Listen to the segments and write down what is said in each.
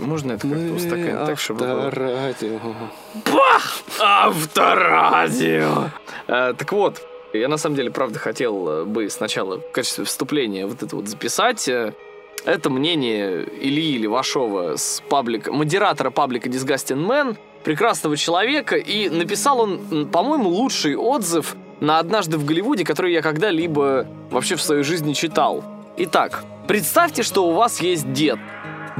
Можно это как-то устаканить так, чтобы? Авторадио. Бах! Авторадио! А, так вот, я на самом деле, правда, хотел э, бы сначала в качестве вступления вот это вот записать. Э, Это мнение Ильи Левашова с паблика, модератора паблика Disgusting Man, прекрасного человека, и написал он, по-моему, лучший отзыв на «Однажды в Голливуде», который я когда-либо вообще в своей жизни читал. Итак, представьте, что у вас есть дед.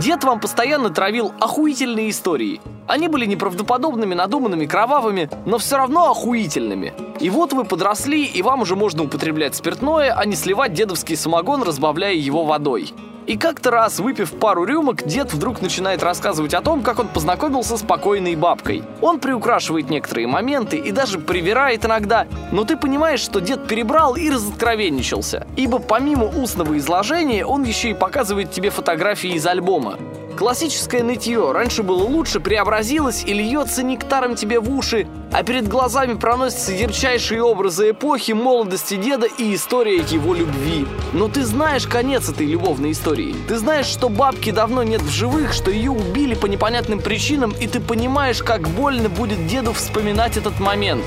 Дед вам постоянно травил охуительные истории. Они были неправдоподобными, надуманными, кровавыми, но все равно охуительными. И вот вы подросли, и вам уже можно употреблять спиртное, а не сливать дедовский самогон, разбавляя его водой. И как-то раз, выпив пару рюмок, дед вдруг начинает рассказывать о том, как он познакомился с покойной бабкой. Он приукрашивает некоторые моменты и даже привирает иногда, но ты понимаешь, что дед перебрал и разоткровенничался. Ибо помимо устного изложения, он еще и показывает тебе фотографии из альбома. Классическое нытье раньше было лучше, преобразилось и льется нектаром тебе в уши, а перед глазами проносятся ярчайшие образы эпохи, молодости деда и история его любви. Но ты знаешь конец этой любовной истории. Ты знаешь, что бабки давно нет в живых, что ее убили по непонятным причинам, и ты понимаешь, как больно будет деду вспоминать этот момент.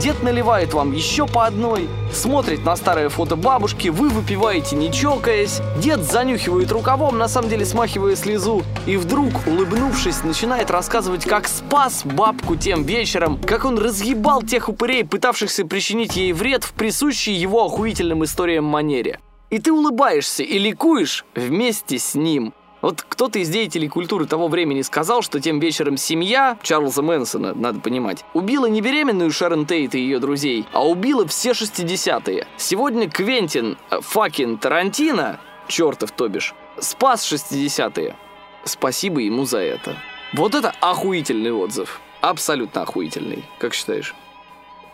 Дед наливает вам еще по одной, смотрит на старое фото бабушки, вы выпиваете не чокаясь, дед занюхивает рукавом, на самом деле смахивая слезу, и вдруг, улыбнувшись, начинает рассказывать, как спас бабку тем вечером, как он разъебал тех упырей, пытавшихся причинить ей вред в присущей его охуительным историям манере. И ты улыбаешься и ликуешь вместе с ним. Вот кто-то из деятелей культуры того времени сказал, что тем вечером семья Чарльза Мэнсона, надо понимать, убила не беременную Шерон Тейт и ее друзей, а убила все 60-е. Сегодня Квентин э, факин Тарантино, чертов то бишь, спас 60-е. Спасибо ему за это. Вот это охуительный отзыв. Абсолютно охуительный. Как считаешь?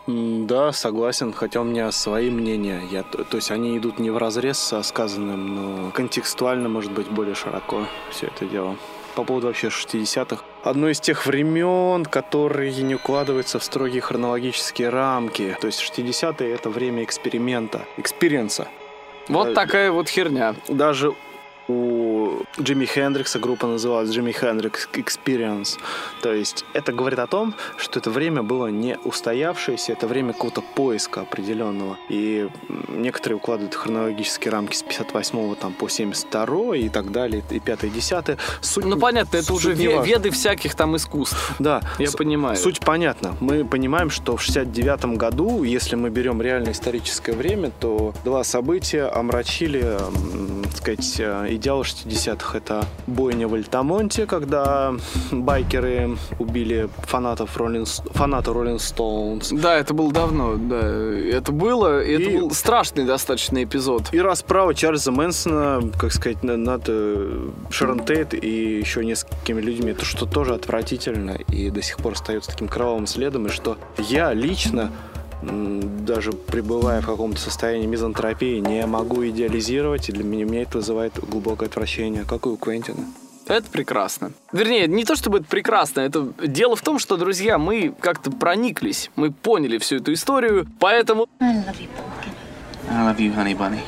Да, согласен, хотя у меня свои мнения. Я, то то есть они идут не в разрез со сказанным, но контекстуально, может быть, более широко все это дело. По поводу вообще 60-х. Одно из тех времен, которые не укладываются в строгие хронологические рамки. То есть 60-е это время эксперимента, experience а. Вот Э, такая вот херня. Даже у Джимми Хендрикса группа называлась Джимми Хендрикс Experience. То есть это говорит о том, что это время было не устоявшееся, это время какого-то поиска определенного. И некоторые укладывают хронологические рамки с 58 там, по 72 и так далее, и 5 и 10 Суть, Ну понятно, это уже ве- веды всяких там искусств. Да, Я с- понимаю. Суть понятна. Мы понимаем, что в 69 году, если мы берем реально историческое время, то два события омрачили, так сказать, идеал 60-х. Это бойня в Альтамонте, когда байкеры убили фанатов С- фаната Rolling Stones. Да, это было давно, да. Это было, и, это И- был страшный достаточно эпизод. И расправа Чарльза Мэнсона, как сказать, на- над э, Шерон Тейт и еще несколькими людьми, это что тоже отвратительно и до сих пор остается таким кровавым следом, и что я лично даже пребывая в каком-то состоянии мизантропии, не могу идеализировать, и для меня, меня это вызывает глубокое отвращение, как и у Квентина. Это прекрасно. Вернее, не то чтобы это прекрасно, это дело в том, что, друзья, мы как-то прониклись, мы поняли всю эту историю, поэтому I love you, pumpkin. I love you, honey bunny.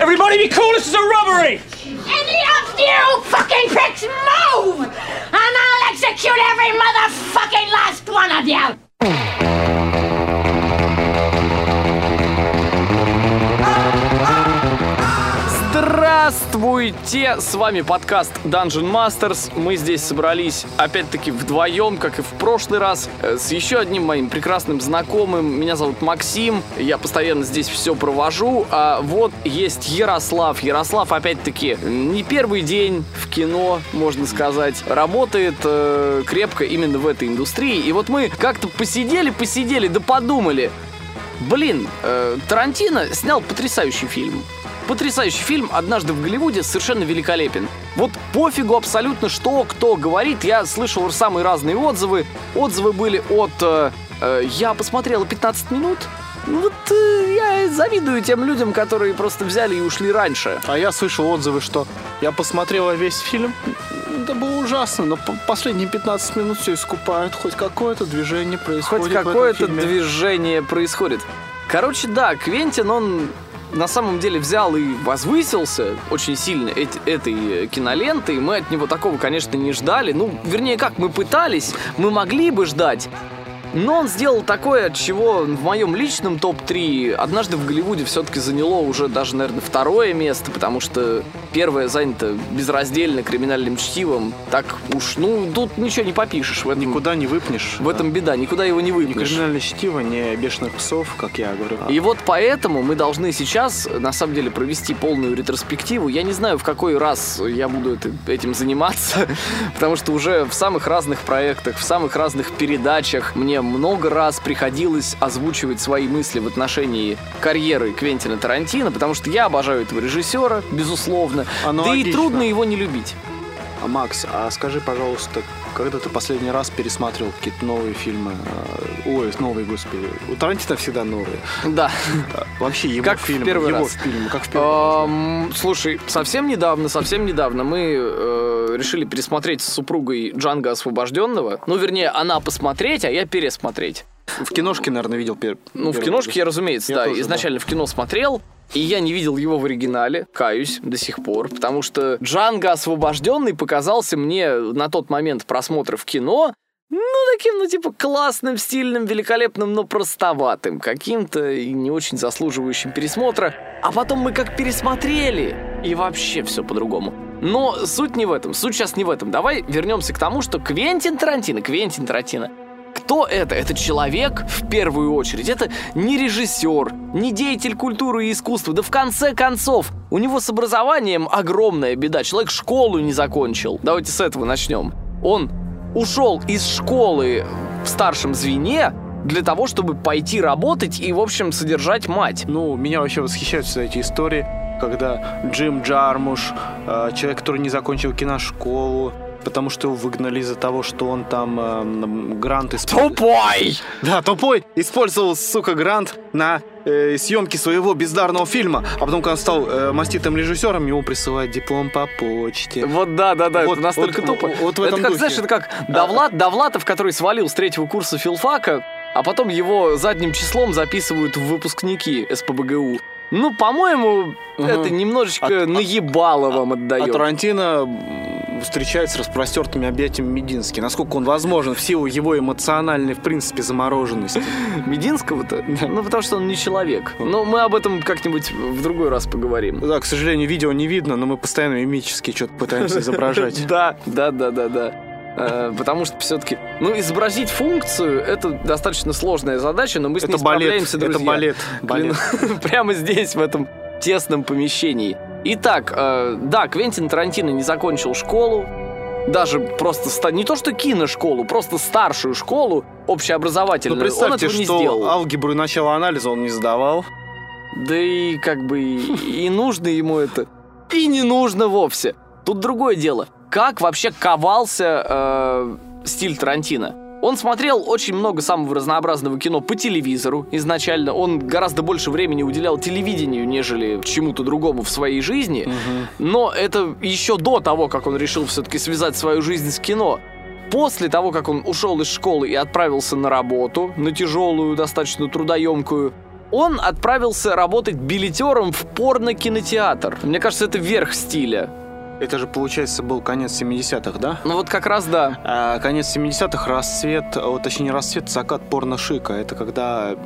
Everybody be cool, this is a robbery! Any of you fucking pricks move! And I'll execute every motherfucking last one of you! Oh. Здравствуйте! С вами подкаст Dungeon Masters. Мы здесь собрались опять-таки вдвоем, как и в прошлый раз, э, с еще одним моим прекрасным знакомым. Меня зовут Максим. Я постоянно здесь все провожу. А вот есть Ярослав. Ярослав, опять-таки, не первый день в кино, можно сказать. Работает э, крепко именно в этой индустрии. И вот мы как-то посидели-посидели, да подумали. Блин, э, Тарантино снял потрясающий фильм. Потрясающий фильм «Однажды в Голливуде» совершенно великолепен. Вот пофигу абсолютно, что кто говорит. Я слышал самые разные отзывы. Отзывы были от э, э, «Я посмотрела 15 минут». Ну Вот э, я завидую тем людям, которые просто взяли и ушли раньше. А я слышал отзывы, что я посмотрела весь фильм, это было ужасно, но по- последние 15 минут все искупают, хоть какое-то движение происходит Хоть какое-то движение происходит. Короче, да, Квентин, он на самом деле взял и возвысился очень сильно эти- этой кинолентой. Мы от него такого, конечно, не ждали. Ну, вернее, как, мы пытались, мы могли бы ждать. Но он сделал такое, от чего в моем личном топ-3 однажды в Голливуде все-таки заняло уже даже, наверное, второе место, потому что первое занято безраздельно криминальным чтивом. Так уж, ну, тут ничего не попишешь. В этом, Никуда не выпнешь. в этом беда, никуда его не Ни выпнешь. криминальное чтиво, ни бешеных псов, как я говорю. И вот поэтому мы должны сейчас, на самом деле, провести полную ретроспективу. Я не знаю, в какой раз я буду это- этим заниматься, потому что уже в самых разных проектах, в самых разных передачах мне много раз приходилось озвучивать свои мысли в отношении карьеры Квентина Тарантино, потому что я обожаю этого режиссера, безусловно. Оно да и трудно его не любить. А, Макс, а скажи, пожалуйста, когда ты последний раз пересматривал какие-то новые фильмы? э, Ой, новые, господи. У Тарантино всегда новые. Да. Вообще его Как в фильмы, первый его раз. фильмы, как в первый раз. Слушай, совсем недавно, совсем недавно мы э, решили пересмотреть с супругой Джанга Освобожденного. Ну, вернее, она посмотреть, а я пересмотреть. В киношке, наверное, видел пер... Ну, в киношке раз. я, разумеется, Я да, тоже, изначально в кино смотрел. И я не видел его в оригинале, каюсь до сих пор, потому что Джанго Освобожденный показался мне на тот момент просмотра в кино ну, таким, ну, типа, классным, стильным, великолепным, но простоватым. Каким-то и не очень заслуживающим пересмотра. А потом мы как пересмотрели, и вообще все по-другому. Но суть не в этом, суть сейчас не в этом. Давай вернемся к тому, что Квентин Тарантино, Квентин Тарантино, кто это? Это человек в первую очередь. Это не режиссер, не деятель культуры и искусства. Да в конце концов, у него с образованием огромная беда. Человек школу не закончил. Давайте с этого начнем. Он ушел из школы в старшем звене для того, чтобы пойти работать и, в общем, содержать мать. Ну, меня вообще восхищают все эти истории, когда Джим Джармуш, э, человек, который не закончил киношколу, потому что его выгнали из-за того, что он там э, грант использовал. Тупой! Да, тупой. Использовал, сука, грант на э, съемки своего бездарного фильма. А потом, когда он стал э, маститым режиссером, ему присылают диплом по почте. Вот да, да, да, Вот- это настолько вот- тупо. вот в это этом как, духе. знаешь, это как Довлат, Довлатов, который свалил с третьего курса филфака, а потом его задним числом записывают в выпускники СПБГУ. Ну, по-моему, это немножечко А- наебало вам А отдает. Тарантино м, встречается с распростертыми объятиями Медински. Насколько он возможен в силу его эмоциональной, в принципе, замороженности. Мединского-то? Ну, потому что он не человек. Но мы об этом как-нибудь в другой раз поговорим. Да, к сожалению, видео не видно, но мы постоянно мимически что-то пытаемся изображать. Да, да, да, да, да. Э, Потому что все-таки, ну, изобразить функцию это достаточно сложная задача, но мы с ней Это балет, справляемся, это друзья. балет, балет. Клянусь, Прямо здесь, в этом тесном помещении. Итак, э, да, Квентин Тарантино не закончил школу, даже просто не то что киношколу, просто старшую школу Ну, общеобразовательную. он представьте, этого не что сделал. алгебру и начало анализа он не сдавал. Да и как бы и, и нужно ему это, и не нужно вовсе. Тут другое дело. Как вообще ковался э, стиль Тарантино? Он смотрел очень много самого разнообразного кино по телевизору изначально. Он гораздо больше времени уделял телевидению, нежели чему-то другому в своей жизни. Но это еще до того, как он решил все-таки связать свою жизнь с кино. После того, как он ушел из школы и отправился на работу, на тяжелую, достаточно трудоемкую, он отправился работать билетером в порно-кинотеатр. Мне кажется, это верх стиля. Это же, получается, был конец 70-х, да? Ну вот как раз да. А конец 70-х, расцвет, о, точнее не расцвет, закат порно-шика. Это когда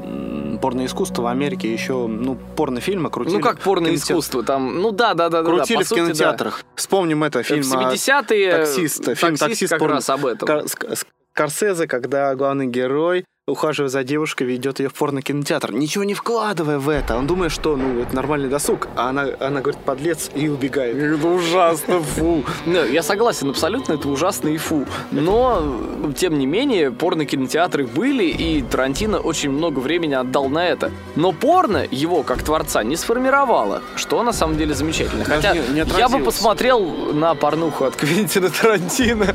порноискусство в Америке еще, ну, порнофильмы крутили. Ну как в порно-искусство там. Ну да, да, да, да. Крутили да, в сути, да. кинотеатрах. Вспомним это, В фильм о 70-е «Таксист». Фильм таксист «Таксист» как порно- раз об этом. Ск- Скорсезе, когда главный герой ухаживая за девушкой, ведет ее в порно-кинотеатр, ничего не вкладывая в это. Он думает, что ну это нормальный досуг, а она, она говорит, подлец, и убегает. Это ужасно, фу. Ну, я согласен, абсолютно это ужасно и фу. Но, тем не менее, порно-кинотеатры были, и Тарантино очень много времени отдал на это. Но порно его, как творца, не сформировало, что на самом деле замечательно. Хотя я бы посмотрел на порнуху от Квентина Тарантино.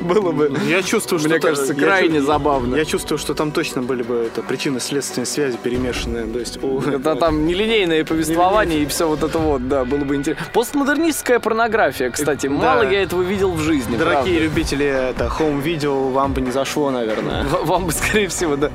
Было бы, Я чувствую, что... мне та- кажется, я крайне чу- забавно. Я чувствую, что там точно были бы это, причины следственной связи перемешанные. То есть, у- Это там нелинейное повествование и все вот это вот, да, было бы интересно. Постмодернистская порнография, кстати, Да. мало я этого видел в жизни. Дорогие правда. любители это хоум-видео, вам бы не зашло, наверное. В- Вам бы, скорее всего, да.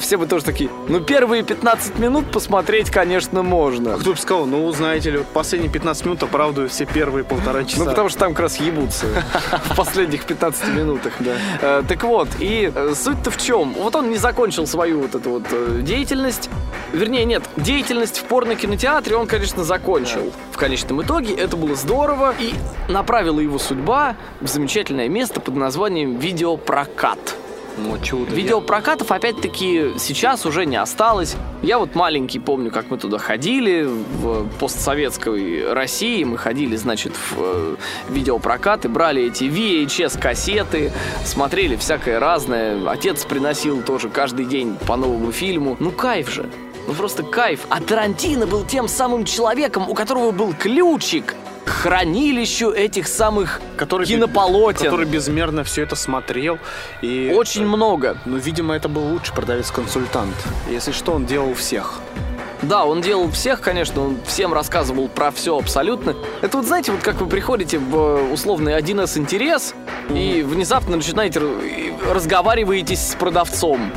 Все бы тоже такие. Ну, первые 15 минут посмотреть, конечно, можно. А кто бы сказал, ну, знаете ли, последние 15 минут оправдывают все первые полтора часа. Ну, потому что там как раз ебутся в последних 15 минутах. Э, Так вот, и э, суть-то в чем? Вот он не закончил свою вот эту вот э, деятельность. Вернее, нет, деятельность в порно-кинотеатре он, конечно, закончил. В конечном итоге это было здорово, и направила его судьба в замечательное место под названием видеопрокат. Ну, чудо. Видеопрокатов, опять-таки, сейчас уже не осталось. Я вот маленький помню, как мы туда ходили, в постсоветской России. Мы ходили, значит, в э, видеопрокаты, брали эти VHS-кассеты, смотрели всякое разное. Отец приносил тоже каждый день по новому фильму. Ну, кайф же. Ну, просто кайф. А Тарантино был тем самым человеком, у которого был ключик к хранилищу этих самых Который кинополотен. Который безмерно все это смотрел. И Очень много. Ну, видимо, это был лучший продавец-консультант. Если что, он делал всех. Да, он делал всех, конечно, он всем рассказывал про все абсолютно. Это вот знаете, вот как вы приходите в э, условный 1С интерес и внезапно начинаете р- и разговариваетесь с продавцом.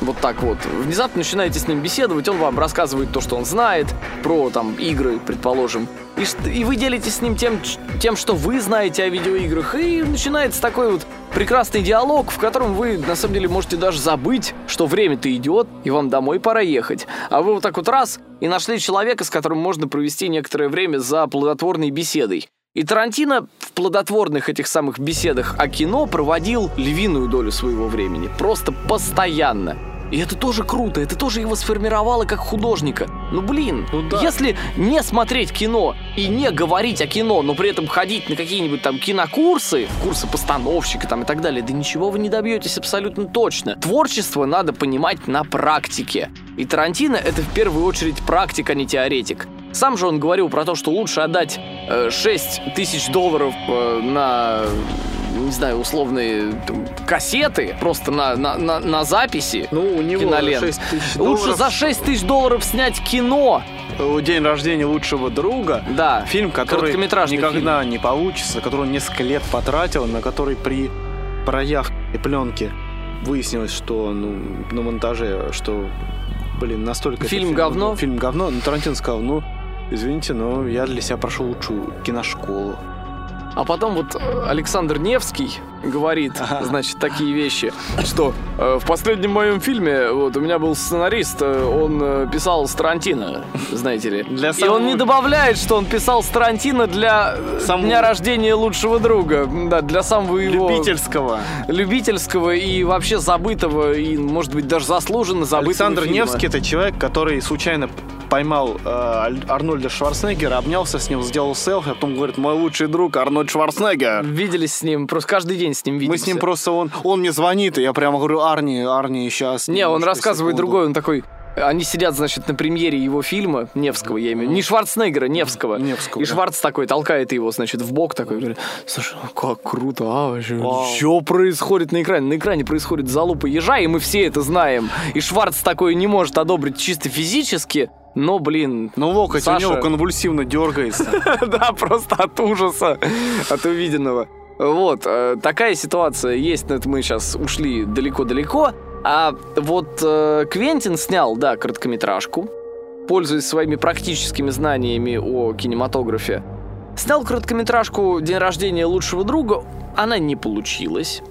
Вот так вот. Внезапно начинаете с ним беседовать, он вам рассказывает то, что он знает про там игры, предположим. И, и вы делитесь с ним тем, тем, что вы знаете о видеоиграх. И начинается такой вот прекрасный диалог, в котором вы на самом деле можете даже забыть, что время-то идет, и вам домой пора ехать. А вы вот так вот раз и нашли человека, с которым можно провести некоторое время за плодотворной беседой. И Тарантино в плодотворных этих самых беседах о кино проводил львиную долю своего времени. Просто постоянно. И это тоже круто, это тоже его сформировало как художника. Ну блин, Ну да. если не смотреть кино и не говорить о кино, но при этом ходить на какие-нибудь там кинокурсы, курсы постановщика там и так далее, да ничего вы не добьетесь абсолютно точно. Творчество надо понимать на практике. И Тарантино это в первую очередь практик, а не теоретик. Сам же он говорил про то, что лучше отдать э, 6 тысяч долларов э, на не знаю, условные там, кассеты, просто на, на, на, на записи Ну, у него кинолент. 6 тысяч Лучше долларов. за 6 тысяч долларов снять кино. День рождения лучшего друга. Да. Фильм, который Короткометражный никогда не получится, который он несколько лет потратил, на который при проявке пленки выяснилось, что ну, на монтаже, что, блин, настолько... этот Фильм говно? Фильм говно. Но Тарантино сказал, ну, извините, но я для себя прошел лучшую киношколу. А потом вот Александр Невский говорит, значит, такие вещи, что э, в последнем моем фильме вот у меня был сценарист, э, он э, писал с Тарантино, знаете ли. Для И самого- он не добавляет, что он писал с Тарантино для Самого- дня рождения лучшего друга, да, для самого его Любительского. любительского и вообще забытого и, может быть, даже заслуженно забытого Александр фильма. Невский это человек, который случайно поймал э, Арнольда Шварценеггера, обнялся с ним, сделал селфи, а потом говорит, мой лучший друг Арнольд Шварценеггер. Виделись с ним, просто каждый день с ним виделись. Мы с ним просто, он, он мне звонит, и я прямо говорю, Арни, Арни, сейчас. Не, он рассказывает секунду». другой, он такой... Они сидят, значит, на премьере его фильма, Невского, я имею в виду, не Шварценеггера, Невского. Невского, И. Шварц такой толкает его, значит, в бок такой, говорит, слушай, ну как круто, а, вообще, что происходит на экране? На экране происходит залупа ежа, и мы все это знаем. И Шварц такой не может одобрить чисто физически, но, блин, Ну, локоть Саша- у него конвульсивно дергается. да, просто от ужаса, от увиденного. Вот, э, такая ситуация есть, но это мы сейчас ушли далеко-далеко. А вот э, Квентин снял, да, короткометражку, пользуясь своими практическими знаниями о кинематографе. Снял короткометражку «День рождения лучшего друга», она не получилась.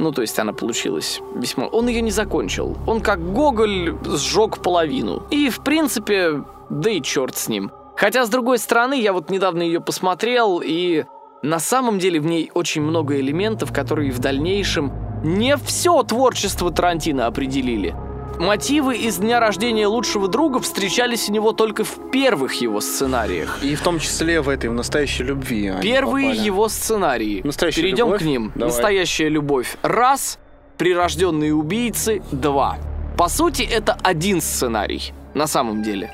Ну, то есть она получилась весьма... Он ее не закончил. Он как Гоголь сжег половину. И, в принципе, да и черт с ним. Хотя, с другой стороны, я вот недавно ее посмотрел, и на самом деле в ней очень много элементов, которые в дальнейшем не все творчество Тарантино определили. Мотивы из дня рождения лучшего друга встречались у него только в первых его сценариях. И в том числе в этой, в настоящей любви. Первые попали. его сценарии. Настоящая Перейдем любовь? к ним. Давай. Настоящая любовь. Раз. Прирожденные убийцы. Два. По сути, это один сценарий. На самом деле.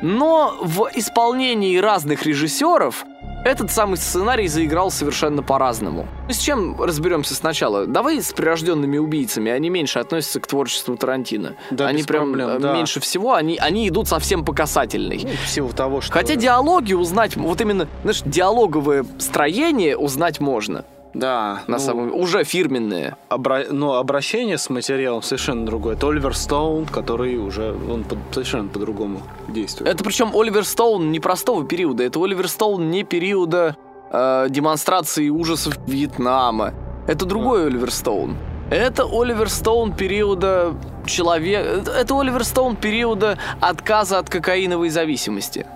Но в исполнении разных режиссеров этот самый сценарий заиграл совершенно по-разному. С чем разберемся сначала? Давай с прирожденными убийцами. Они меньше относятся к творчеству Тарантино. Да, они без прям проблем, э, да. меньше всего, они, они идут совсем по касательной. Ну, в силу того, что... Хотя диалоги узнать, вот именно, знаешь, диалоговое строение узнать можно. Да, На ну, самом уже фирменные. обра- ну, обращение с материалом совершенно другое. Это Оливер Стоун, который уже, он по- совершенно по-другому действует. Это причем Оливер Стоун не простого периода, это Оливер Стоун не периода э, демонстрации ужасов Вьетнама. Это другой Оливер Стоун. Это Оливер Стоун периода человека... Это Оливер Стоун периода отказа от кокаиновой зависимости.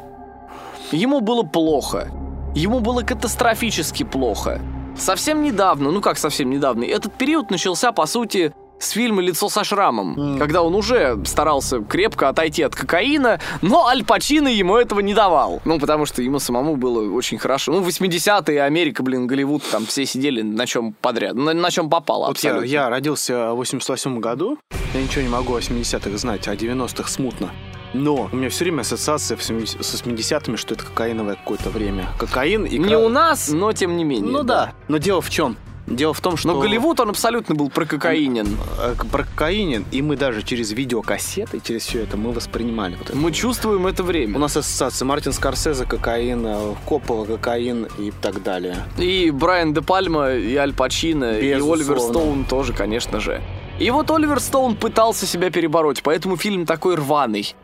Ему было плохо. Ему было катастрофически плохо. Совсем недавно, ну как совсем недавно, этот период начался, по сути, с фильма «Лицо со шрамом», когда он уже старался крепко отойти от кокаина, но Аль Пачино ему этого не давал. Ну, потому что ему самому было очень хорошо. Ну, 80-е, Америка, блин, Голливуд, там все сидели на чем подряд, на, на чем попало Вот я, абсолютно. я родился в 88 году, я ничего не могу о 80-х знать, а 90-х смутно. Но у меня все время ассоциация в 70 с 80-ми, что это кокаиновое какое-то время. Кокаин и... Не у нас, но тем не менее. Ну да. Но дело в чем? Дело в том, что... Но Голливуд, он абсолютно был прококаинен. э, Про кокаинин, и мы даже через видеокассеты, через все это мы воспринимали вот это. Мы чувствуем это время. У нас ассоциация Мартин Скорсезе, кокаин, э, Коппола, кокаин и так далее. И Брайан Де Пальма, и Аль Пачино, и Безусловно. Оливер Стоун тоже, конечно же. И вот Оливер Стоун пытался себя перебороть, поэтому фильм такой рваный.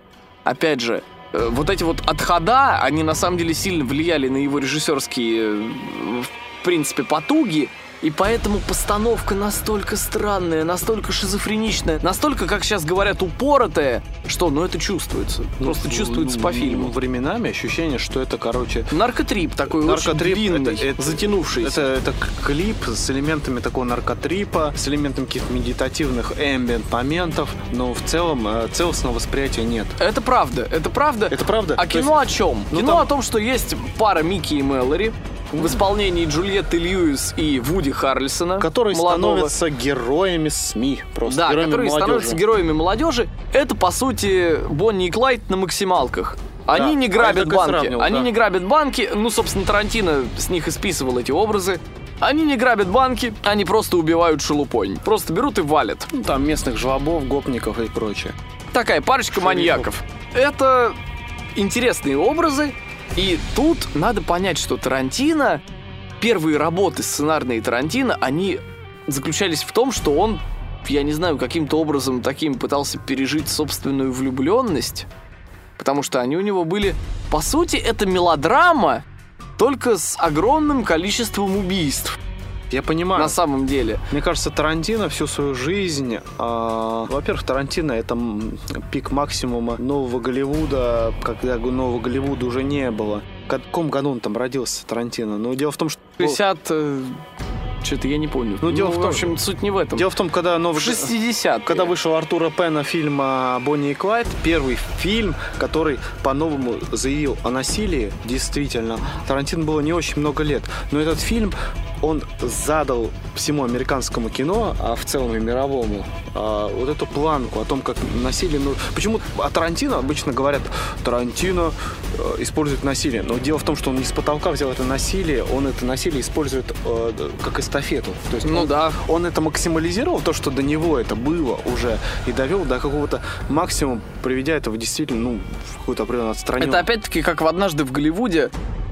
Опять же, э, вот эти вот отхода, они на самом деле сильно влияли на его режиссерские, э, в принципе, потуги. И поэтому постановка настолько странная, настолько шизофреничная, настолько, как сейчас говорят, упоротая, что, ну, это чувствуется. Просто Ну, чувствуется по ну, фильму. Временами ощущение, что это, короче, Наркотрип такой Наркотрип очень длинный, это, это- затянувшийся. Это, это клип с элементами такого наркотрипа, с элементами каких-то медитативных эмбиент моментов, но в целом э, целостного восприятия нет. Это правда, это правда. Это правда? А То кино о чем? ну, кино там- о том, что есть пара Микки и Мэлори в исполнении Джульетты Льюис и Вуди Харрельсона. Которые молодого. становятся героями СМИ. Просто Да, героями которые молодежи. становятся героями молодежи. Это, по сути, Бонни и Клайд на максималках. Они Да, не а грабят банки. сравнивал, Они да. не грабят банки. Ну, собственно, Тарантино с них и списывал эти образы. Они не грабят банки, они просто убивают шелупонь. Просто берут и валят. Ну, там местных жлобов, гопников и прочее. Такая парочка Шерифов. маньяков. Это интересные образы. И тут надо понять, что Тарантино, первые работы сценарные Тарантино, они заключались в том, что он, я не знаю, каким-то образом таким пытался пережить собственную влюбленность. Потому что они у него были... По сути, это мелодрама, только с огромным количеством убийств. Я понимаю. На самом деле. Мне кажется, Тарантино всю свою жизнь... а, во-первых, Тарантино — это пик максимума нового Голливуда, когда нового Голливуда уже не было. В каком году он там родился, Тарантино? Но дело в том, что... 60... Что-то я не помню. Ну, дело в в том- общем, суть не в этом. Дело в том, когда новый... В 60 Когда вышел Артура Пена фильм а, «Бонни и Клайд», первый фильм, который по-новому заявил о насилии, действительно, Тарантино было не очень много лет. Но этот фильм, он задал всему американскому кино, а в целом и мировому, а, вот эту планку о том, как насилие... Ну, почему о Тарантино обычно говорят, Тарантино э, использует насилие. Но дело в том, что он не с потолка взял это насилие, он это насилие использует э, как эстафету. То есть Ну он- да. он это максимализировал, то, что до него это было уже, и довел до какого-то максимума, приведя это в действительно, ну, в какую-то определенную отстраненность. Это опять-таки как в однажды в Голливуде.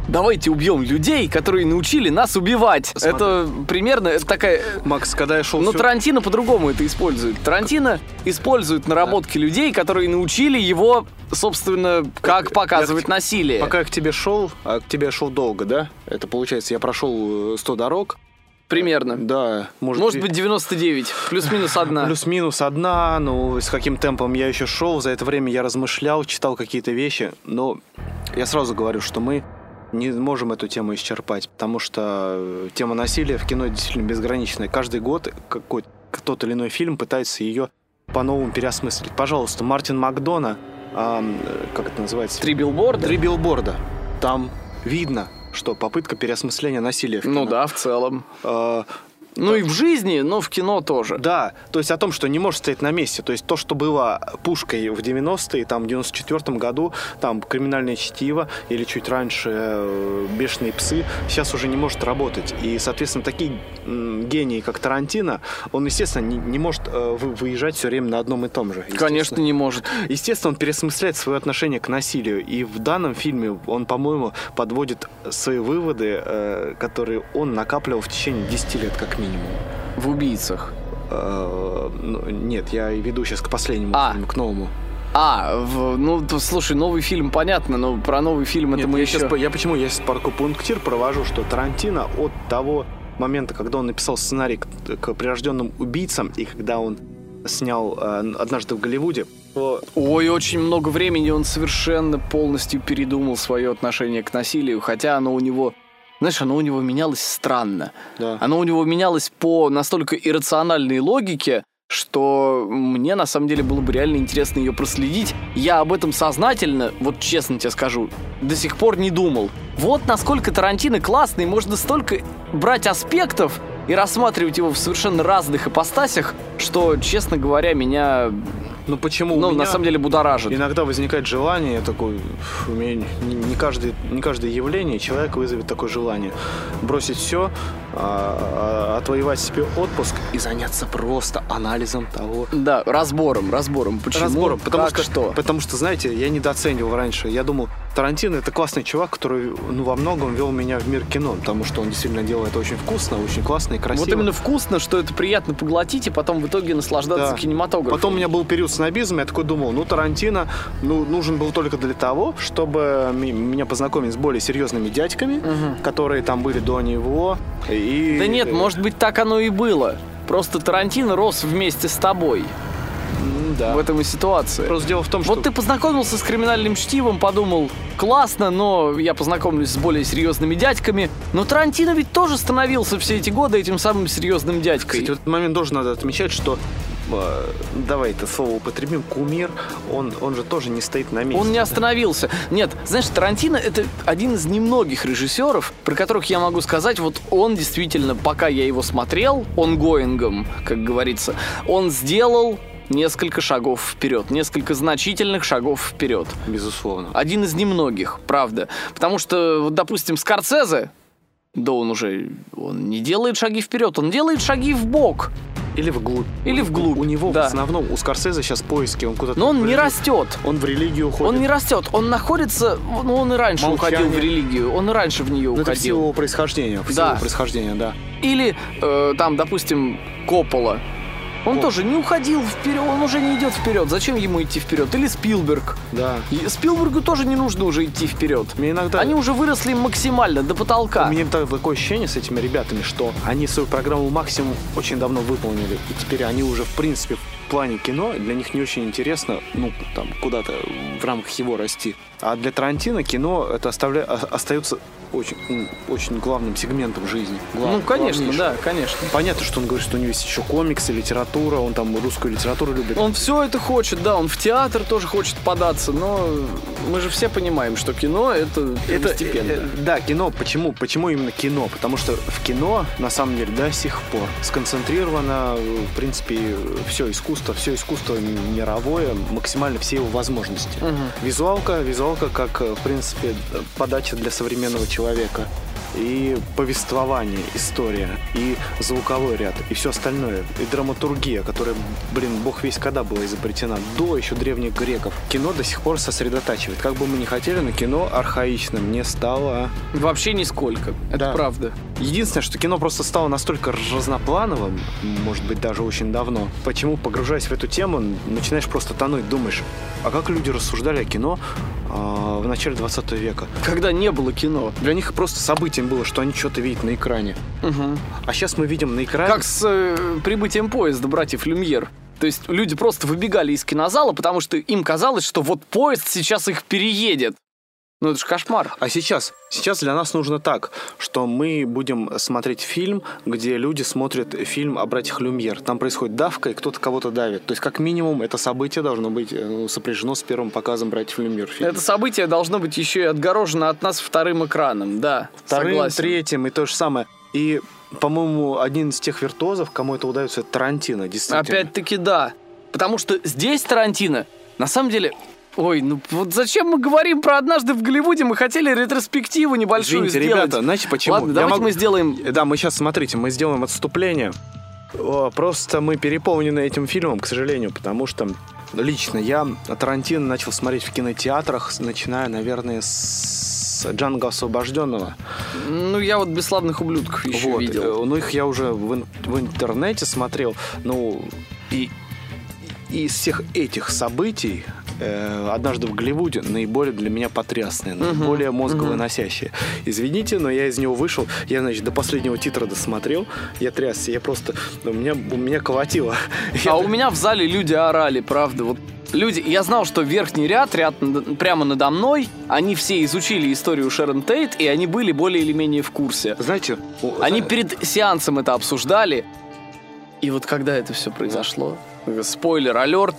Давайте убьем людей, которые научили нас убивать. Смотри. Это примерно это такая. Макс, когда я шел Но сю- Тарантино по-другому это использует. Тарантино использует наработки людей, которые научили его, собственно, как показывать я- насилие. Пока я к тебе шел, а к тебе шел долго, да? Это получается, я прошел э, 100 дорог. Примерно. Да, может, Может быть 99, плюс-минус одна. Плюс-минус одна, ну, с каким темпом я еще шел, за это время я размышлял, читал какие-то вещи, но я сразу говорю, что мы не можем эту тему исчерпать, потому что э, тема насилия в кино действительно безграничная. Каждый год какой-то тот или иной фильм пытается ее по-новому переосмыслить. Пожалуйста, Мартин Макдона, э, как это называется? Три билборда? Три билборда. Там видно, что попытка переосмысления насилия в кино. Ну да, в целом. Э, Ну и в жизни, но в кино тоже. Да, то есть о том, что не может стоять на месте. То есть то, что было пушкой в 90-е, там, в 94-м году, там, криминальное чтиво или чуть раньше э, бешеные псы, сейчас уже не может работать. И, соответственно, такие гении, как Тарантино, он, естественно, не, не может э, вы- выезжать все время на одном и том же. Конечно, не может. Естественно, он переосмысляет свое отношение к насилию. И в данном фильме он, по-моему, подводит свои выводы, э, которые он накапливал в течение 10 лет, как минимум. В убийцах. Э, ну, нет, я веду сейчас к последнему А. фильму, к новому. А, в- ну, слушай, новый фильм, понятно, но про новый фильм это Нет, мы я, еще... по- я почему я сейчас паркопунктир провожу, что Тарантино от того момента, когда он написал сценарий к, к прирожденным убийцам, и когда он снял э, однажды в Голливуде, то Ой, очень много времени он совершенно полностью передумал свое отношение к насилию, хотя оно у него, знаешь, оно у него менялось странно. Да. Оно у него менялось по настолько иррациональной логике, что мне на самом деле было бы реально интересно ее проследить. Я об этом сознательно, вот честно тебе скажу, до сих пор не думал. Вот насколько Тарантино классный, можно столько брать аспектов и рассматривать его в совершенно разных ипостасях, что, честно говоря, меня, ну почему? ну, на самом деле будоражит. Иногда возникает желание, фу, у меня не, не каждый, не каждое явление человека вызовет такое желание бросить все, отвоевать себе отпуск и заняться просто анализом того, Да, разбором, разбором. Почему? разбором, потому как, что, что? потому что, знаете, я недооценивал раньше. Я думал, Тарантино это классный чувак, который, ну, во многом вел меня в мир кино, потому что он действительно делает это очень вкусно, очень классно и красиво. Вот именно вкусно, что это приятно поглотить и потом в итоге наслаждаться Да. кинематографом. Потом у меня был период снобизма, я такой думал, ну, Тарантино ну, нужен был только для того, чтобы меня познакомить с более серьезными дядьками, которые там были до него. И... Да нет, может быть, так оно и было. Просто Тарантино рос вместе с тобой Да. в этом и ситуация. Просто дело в том, что... Вот ты познакомился с криминальным чтивом, подумал, классно, но я познакомлюсь с более серьезными дядьками. Но Тарантино ведь тоже становился все эти годы этим самым серьезным дядькой. Кстати, в этот момент тоже надо отмечать, что давай это слово употребим, кумир, он, он же тоже не стоит на месте. Он не остановился. Нет, знаешь, Тарантино это один из немногих режиссеров, про которых я могу сказать, вот он действительно, пока я его смотрел, он гоингом, как говорится, он сделал несколько шагов вперед, несколько значительных шагов вперед. Безусловно. Один из немногих, правда. Потому что, вот, допустим, Скорцезе, да он уже он не делает шаги вперед, он делает шаги в бок. Или вглубь. Или вглубь, У него да. в основном, у Скорсезе сейчас поиски, он куда-то... Но он не растет. Он в религию уходит. Он не растет, он находится, ну он и раньше Молчание. уходил в религию, он и раньше в нее Ну, это в силу уходил. происхождения. В силу Да. происхождения, да. Или э, там, допустим, Коппола. Он тоже не уходил вперед, он уже не идет вперед. Зачем ему идти вперед? Или Спилберг. Да. И Спилбергу тоже не нужно уже идти вперед. Мне иногда... Они уже выросли максимально до потолка. У меня так- такое ощущение с этими ребятами, что они свою программу максимум очень давно выполнили. И теперь они уже, в принципе, плане кино, для них не очень интересно, ну, там, куда-то в рамках его расти. А для Тарантино кино это оставля... о- остается очень, очень главным сегментом жизни. Глав- Ну, конечно, главнейшим. да, конечно. Понятно, что он говорит, что у него есть еще комиксы, литература, он там русскую литературу любит. Он все это хочет, да, он в театр тоже хочет податься, но мы же все понимаем, что кино это Это, первостепенно. э, да, кино. Почему? Почему именно кино? Потому что в кино, на самом деле, до сих пор сконцентрировано, э, в принципе, все искусство, все искусство мировое, максимально все его возможности. Визуалка, визуалка как, э, в принципе, э, подача для современного человека. И повествование, история, и звуковой ряд, и все остальное, и драматургия, которая, блин, бог весь когда была изобретена, до еще древних греков. Кино до сих пор сосредотачивает. Как бы мы ни хотели, но кино архаичным не стало. Вообще нисколько. Это Да. правда. Единственное, что кино просто стало настолько разноплановым, может быть, даже очень давно. Почему, погружаясь в эту тему, начинаешь просто тонуть, думаешь, а как люди рассуждали о кино а, в начале 20 века? Когда не было кино. Для них просто событием было, что они что-то видят на экране. А сейчас мы видим на экране... Как с э, прибытием поезда братьев Люмьер. То есть люди просто выбегали из кинозала, потому что им казалось, что вот поезд сейчас их переедет. Ну это же кошмар. А сейчас? Сейчас для нас нужно так, что мы будем смотреть фильм, где люди смотрят фильм о братьях Люмьер. Там происходит давка, и кто-то кого-то давит. То есть, как минимум, это событие должно быть э, ну, сопряжено с первым показом братьев Люмьер фильма. Это событие должно быть еще и отгорожено от нас вторым экраном, да. Вторым, согласен. третьим и то же самое. И по-моему, один из тех виртуозов, кому это удается, это Тарантино, действительно. Опять-таки да. Потому что здесь Тарантино, на самом деле, Ой, ну вот зачем мы говорим про однажды в Голливуде? Мы хотели ретроспективу небольшую Извините, сделать. ребята, знаете почему? Ладно, Я давайте могу- мы сделаем... Да, мы сейчас, смотрите, мы сделаем отступление. О, Просто мы переполнены этим фильмом, к сожалению, потому что лично я Тарантино начал смотреть в кинотеатрах, начиная, наверное, с Джанго Освобожденного. Ну, я вот «Бесславных ублюдков» еще Вот, видел. э, Ну, их я уже в, ин- в интернете смотрел. Ну, и из всех этих событий э, однажды в Голливуде наиболее для меня потрясные, наиболее мозговыносящие. Извините, но я из него вышел, я, значит, до последнего титра досмотрел, я трясся, я просто, у меня, у меня колотило. А у меня в зале люди орали, правда. Вот люди, я знал, что верхний ряд, ряд прямо надо мной, они все изучили историю Шерон Тейт, и они были более или менее в курсе. Знаете, Они зна- перед сеансом это обсуждали. И вот когда это все произошло, спойлер, алерт,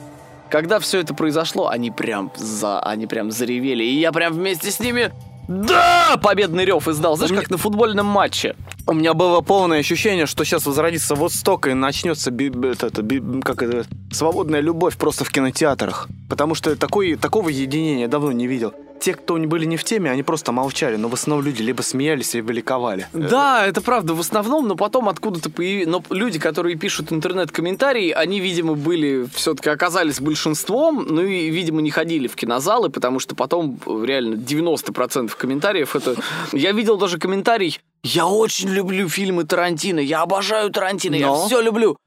когда все это произошло, они прям за, они прям заревели, и я прям вместе с ними да! Победный рев издал. Знаешь, как на футбольном матче. У меня было полное ощущение, что сейчас возродится Восток и начнется би- это, би- как это, свободная любовь просто в кинотеатрах. Потому что такой, такого единения я давно не видел. Те, кто были не в теме, они просто молчали, но в основном люди либо смеялись, либо ликовали. Да, это правда в основном, но потом откуда-то появились... Но люди, которые пишут интернет-комментарии, они, видимо, были... Все-таки оказались большинством, ну и, видимо, не ходили в кинозалы, потому что потом э, реально 90% комментариев это... Я видел даже комментарий «Я очень люблю фильмы Тарантино, я обожаю Тарантино, я Но? все люблю».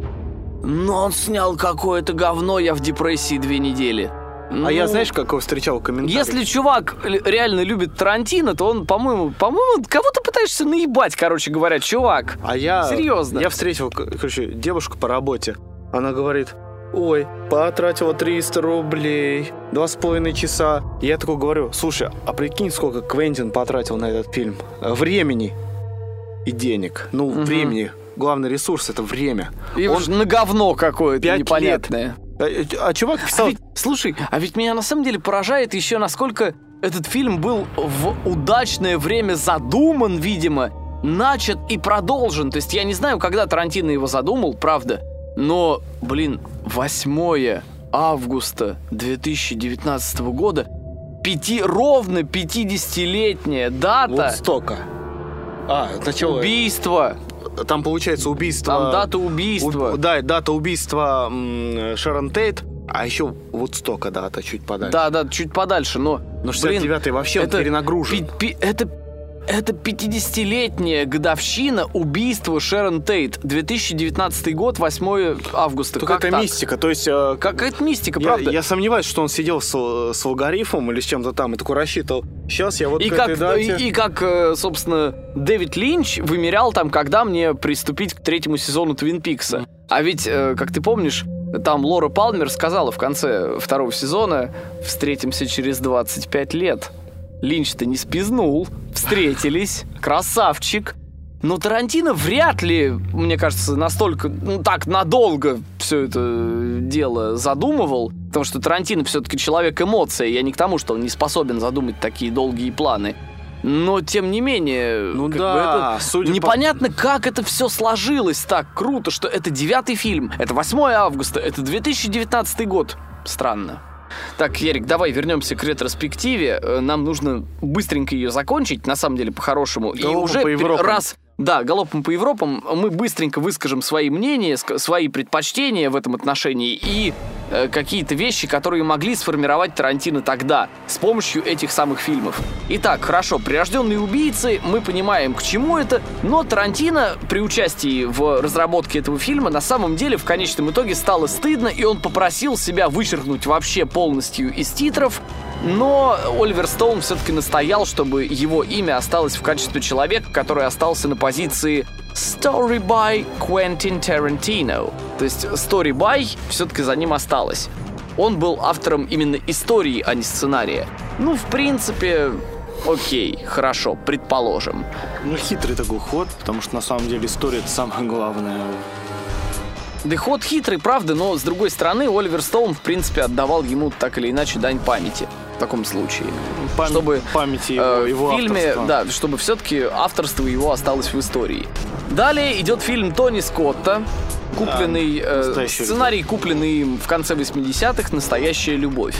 Но он снял какое-то говно, я в депрессии две недели. А я, Ну, знаешь, какой встречал комментарий? если чувак реально любит Тарантино, то он, по-моему, по-моему, кого ты пытаешься наебать, короче говоря, чувак. А я... Серьезно? Я встретил, короче, девушку по работе. Она говорит, ой, потратила 300 рублей, два с половиной часа. Я такой говорю, слушай, а прикинь, сколько Квентин потратил на этот фильм? Времени и денег. Ну, времени. Главный ресурс — это время. И Он на говно какое-то непонятное. А, э, а чувак А писал... ведь, слушай, а ведь меня на самом деле поражает еще, насколько этот фильм был в удачное время задуман, видимо, начат и продолжен. То есть я не знаю, когда Тарантино его задумал, правда, но, блин, 8 августа 2019 года, пяти, ровно 50-летняя дата Вудстока. А, начало... убийства. Там получается убийство... Там дата убийства. У- да, дата убийства м, Шерон Тейт, а еще Вудстока дата чуть подальше. Да, да, чуть подальше, но... Но блин, 69-й вообще он это перенагружен. пи- пи- это, это 50-летняя годовщина убийства Шерон Тейт. 2019 год, 8 августа. Только как это так? мистика, то есть... э, Какая-то мистика, я, правда. я сомневаюсь, что он сидел с, с логарифмом или с чем-то там и такой рассчитывал. Сейчас я вот И к как, этой дате... и, и как, э, собственно, Дэвид Линч вымерял там, когда мне приступить к третьему сезону Твин Пикса. А ведь, э, как ты помнишь, там Лора Палмер сказала в конце второго сезона «Встретимся через 25 лет». Линч-то не спизнул, встретились, красавчик. Но Тарантино вряд ли, мне кажется, настолько, ну так, надолго все это дело задумывал, потому что Тарантино все-таки человек эмоция, я не к тому, что он не способен задумать такие долгие планы. Но, тем не менее, Ну да, это судя по- непонятно, как это все сложилось так круто, что это девятый фильм, это 8 августа, это 2019 год. Странно. Так, Ярик, давай вернемся к ретроспективе. Э, Нам нужно быстренько ее закончить, на самом деле, по-хорошему. И уже раз, да, галопом по Европам, мы быстренько выскажем свои мнения, свои предпочтения в этом отношении и э, какие-то вещи, которые могли сформировать Тарантино тогда с помощью этих самых фильмов. Итак, хорошо, «Прирожденные убийцы», мы понимаем, к чему это, но Тарантино при участии в разработке этого фильма на самом деле в конечном итоге стало стыдно, и он попросил себя вычеркнуть вообще полностью из титров, но Оливер Стоун все-таки настоял, чтобы его имя осталось в качестве человека, который остался на позиции Story by Quentin Tarantino. То есть Story by все-таки за ним осталось. Он был автором именно истории, а не сценария. Ну, в принципе, окей, хорошо, предположим. Ну, хитрый такой ход, потому что на самом деле история это самое главное. Да ход хитрый, правда, но с другой стороны, Оливер Стоун, в принципе, отдавал ему так или иначе дань памяти таком случае. Пам- чтобы памяти его, э, его в фильме, авторства. да, чтобы все-таки авторство его осталось в истории. Далее идет фильм Тони Скотта, купленный, э, «Настоящая сценарий, купленный им в конце 80-х, «Настоящая любовь».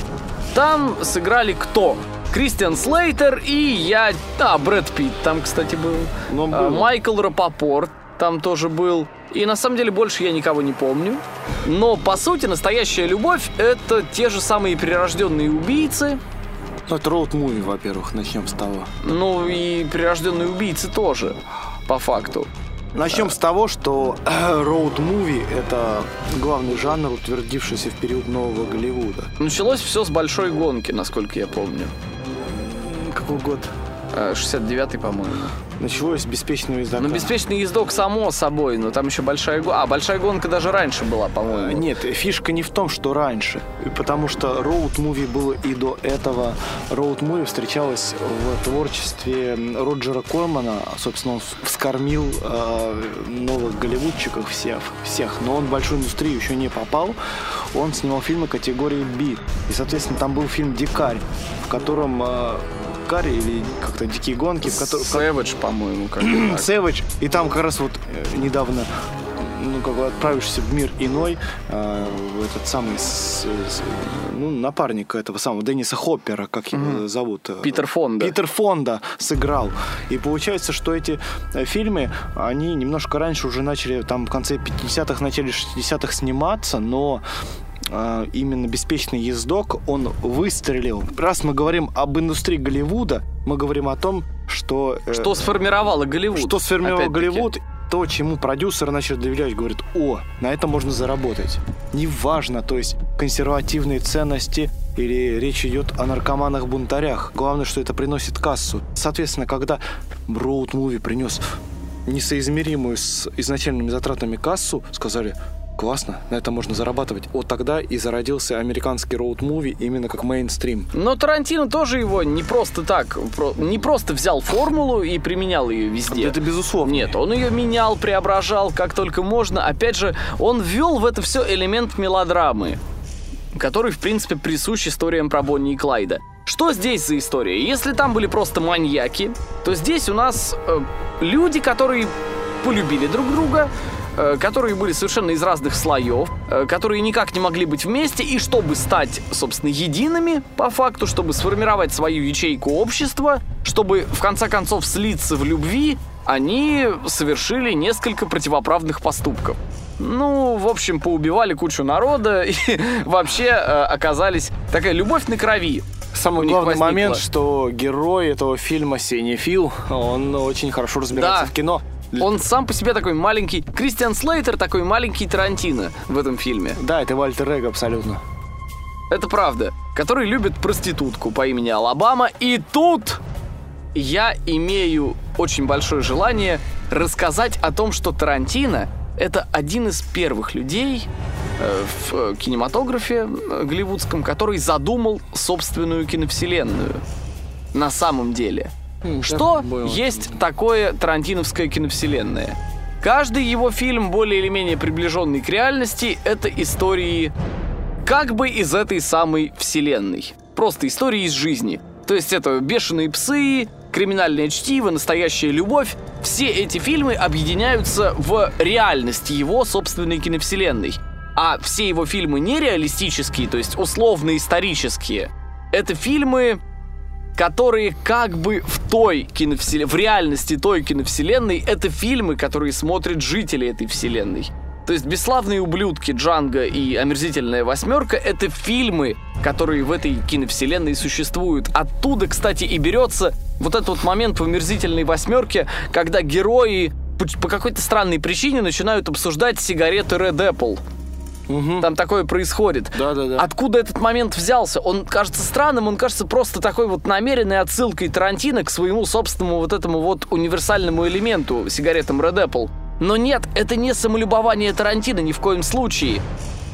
Там сыграли кто? Кристиан Слейтер и я... А, Брэд Питт там, кстати, был. Ну, А, был. Майкл Рапопорт там тоже был. И на самом деле больше я никого не помню. Но, по сути, «Настоящая любовь» — это те же самые прирожденные убийцы, Ну, это роуд-муви, во-первых, начнем с того. ну и прирожденные убийцы тоже, по факту. Начнем с того, что роуд-муви — это главный жанр, утвердившийся в период нового Голливуда. Началось все с большой гонки, насколько я помню. Какой год? Э, 69-й, по-моему. Началось с беспечного ездака. Ну, беспечный ездок, само собой, но там еще большая гонка. А, большая гонка даже раньше была, по-моему. Нет, фишка не в том, что раньше, потому что роуд-муви было и до этого. Роуд-муви встречалось в творчестве Роджера Кормана, собственно, он вскормил э, новых голливудчиков всех, всех, но он в большую индустрию еще не попал. Он снимал фильмы категории B, и, соответственно, там был фильм «Дикарь», в котором э, «Дикарь» или как-то «Дикие гонки», в котором... Сэвидж, по-моему, как. Сэвидж, и там как раз вот э, недавно ну, как бы отправишься в мир иной, э, этот самый, с- с- ну, напарник этого самого Денниса Хоппера, как его зовут? э, Питер Фонда. Питер Фонда сыграл. И получается, что эти э, фильмы, они немножко раньше уже начали, там, в конце 50-х, начале 60-х сниматься, но именно «Беспечный ездок», он выстрелил. Раз мы говорим об индустрии Голливуда, мы говорим о том, что... э, Что сформировало Голливуд? что сформировал опять-таки. Голливуд, то, чему продюсеры начали доверять, говорят, о, на это можно заработать. Неважно, то есть консервативные ценности или речь идет о наркоманах-бунтарях. Главное, что это приносит кассу. Соответственно, когда Роуд Муви принес несоизмеримую с изначальными затратами кассу, сказали, классно, на это можно зарабатывать. Вот тогда и зародился американский роуд-муви именно как мейнстрим. Но Тарантино тоже его не просто так, про- не просто взял формулу и применял ее везде. Это безусловно. Нет, он ее менял, преображал как только можно. Опять же, он ввел в это все элемент мелодрамы, который, в принципе, присущ историям про Бонни и Клайда. Что здесь за история? Если там были просто маньяки, то здесь у нас э, люди, которые полюбили друг друга, которые были совершенно из разных слоев, э, которые никак не могли быть вместе, и чтобы стать, собственно, едиными, по факту, чтобы сформировать свою ячейку общества, чтобы, в конце концов, слиться в любви, они совершили несколько противоправных поступков. Ну, в общем, поубивали кучу народа и вообще э, оказались такая любовь на крови. Самый главный возникла. момент, что герой этого фильма Сеня Фил, он очень хорошо разбирается Да. в кино. Он сам по себе такой маленький. Кристиан Слейтер такой маленький Тарантино в этом фильме. Да, это Вальтер Эго абсолютно. Это правда. Который любит проститутку по имени Алабама. И тут я имею очень большое желание рассказать о том, что Тарантино это один из первых людей э, в э, кинематографе э, голливудском, который задумал собственную киновселенную. На самом деле. Что было. есть такое тарантиновская киновселенная? Каждый его фильм, более или менее приближенный к реальности, это истории как бы из этой самой вселенной. Просто истории из жизни. То есть это «Бешеные псы», «Криминальное чтиво», «Настоящая любовь». Все эти фильмы объединяются в реальность его собственной киновселенной. А все его фильмы нереалистические, то есть условно-исторические, это фильмы, которые как бы в той киновселенной, в реальности той киновселенной, это фильмы, которые смотрят жители этой вселенной. То есть «Бесславные ублюдки», «Джанго» и «Омерзительная восьмерка» — это фильмы, которые в этой киновселенной существуют. Оттуда, кстати, и берется вот этот вот момент в «Омерзительной восьмерке», когда герои по, какой-то странной причине начинают обсуждать сигареты Red Apple. Там такое происходит. Да-да-да. Откуда этот момент взялся? Он кажется странным, он кажется просто такой вот намеренной отсылкой Тарантино к своему собственному вот этому вот универсальному элементу сигаретам Red Apple. Но нет, это не самолюбование Тарантино ни в коем случае.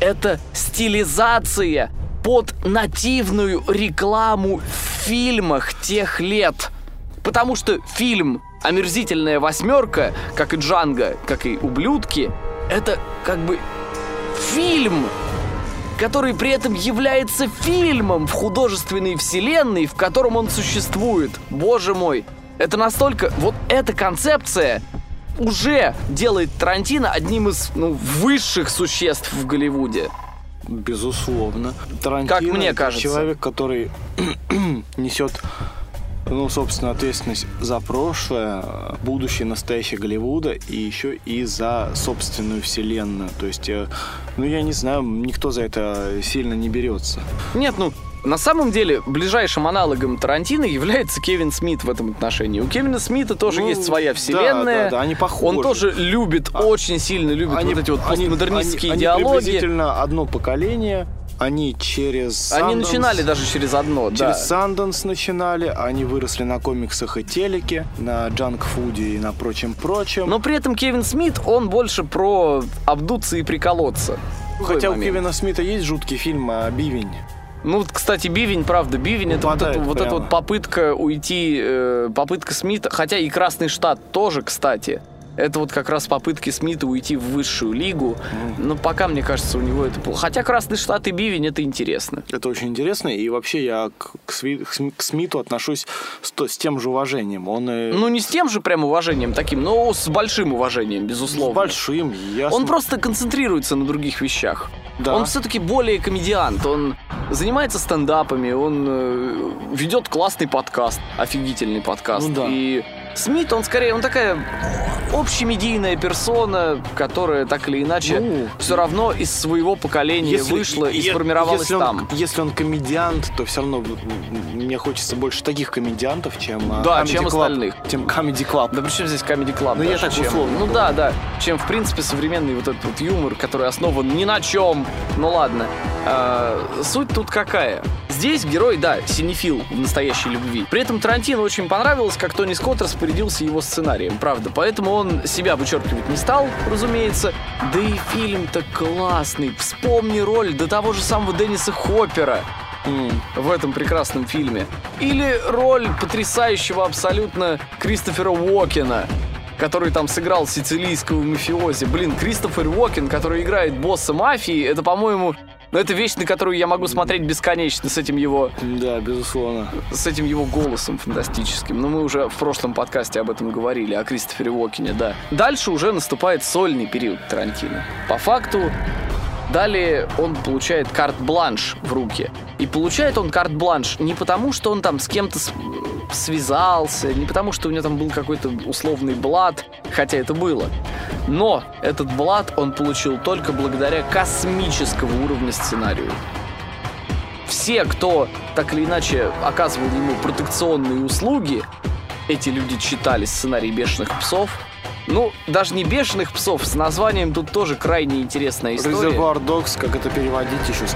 Это стилизация под нативную рекламу в фильмах тех лет. Потому что фильм «Омерзительная восьмерка», как и «Джанго», как и «Ублюдки», это как бы фильм, который при этом является фильмом в художественной вселенной, в котором он существует. Боже мой, это настолько... Вот эта концепция уже делает Тарантино одним из ну, высших существ в Голливуде. Безусловно. Тарантино Как мне кажется. человек, который несет, ну, собственно, ответственность за прошлое, будущее, настоящее Голливуда и еще и за собственную вселенную. То есть, э, ну, я не знаю, никто за это сильно не берется. Нет, ну, на самом деле, ближайшим аналогом Тарантино является Кевин Смит в этом отношении. У Кевина Смита тоже Ну, есть своя да, вселенная. да, да, они похожи. Он тоже любит, очень сильно любит вот эти вот они- постмодернистские они- диалоги. Они приблизительно одно поколение. Они через Они Sundance- начинали даже через одно, да. Через Санденс начинали, они выросли на комиксах и телеке, на джанк-фуде и на прочем-прочем. Но при этом Кевин Смит, он больше про обдуться и приколоться. Хотя у. Кевина Смита есть жуткий фильм а, «Бивень». Ну, вот, кстати, Бивень, правда, Бивень это вот, это, вот эта вот попытка уйти, э, попытка Смита, хотя и Красный Штат тоже, кстати. Это вот как раз попытки Смита уйти в высшую лигу. Но пока, мне кажется, у него это плохо. Хотя Красный Штат и Бивень это интересно. Это очень интересно, и вообще я к, к Смиту отношусь с, с тем же уважением. Он э, Ну, не с тем же прям уважением таким, но с большим уважением, с безусловно. большим, ясно. Он просто концентрируется на других вещах. Да. Он все-таки более комедиант. Он занимается стендапами, он э, ведет классный подкаст, офигительный подкаст. Ну да. И Смит, он скорее, он такая общемедийная персона, которая так или иначе Ну, все равно из своего поколения вышла и е- сформировалась если он, там. Если он комедиант, то все равно мне хочется больше таких комедиантов, чем а, Да, Comedy чем Club, остальных. Чем Comedy Club. Да при чем здесь Comedy Club? Ну, я даже, так чем- условно Ну да, да. Чем, в принципе, современный вот этот вот юмор, который основан ни на чем. Ну ладно. А, суть тут какая? Здесь герой, да, синефил в настоящей любви. При этом Тарантино очень понравилось, как Тони Скотт распорядился его сценарием, правда. Поэтому он себя вычеркивать не стал, разумеется. Да и фильм-то классный. Вспомни роль до того же самого Денниса Хоппера в этом прекрасном фильме. Или роль потрясающего абсолютно Кристофера Уокена, который там сыграл сицилийского мафиози. Блин, Кристофер Уокен, который играет босса мафии, это, по-моему, ну, это вещь, на которую я могу смотреть бесконечно с этим его, Да, безусловно. с этим его голосом фантастическим. Но мы уже в прошлом подкасте об этом говорили, о Кристофере Уокене, да. Дальше уже наступает сольный период Тарантино. По факту, Далее он получает карт-бланш в руки. И получает он карт-бланш не потому, что он там с кем-то связался, не потому, что у него там был какой-то условный блат, хотя это было. Но этот блат он получил только благодаря космического уровня сценарию. Все, кто так или иначе оказывал ему протекционные услуги, эти люди читали сценарий «Бешеных псов», ну, даже не «Бешеных псов», с названием тут тоже крайне интересная история. Резервуар Докс, как это переводить еще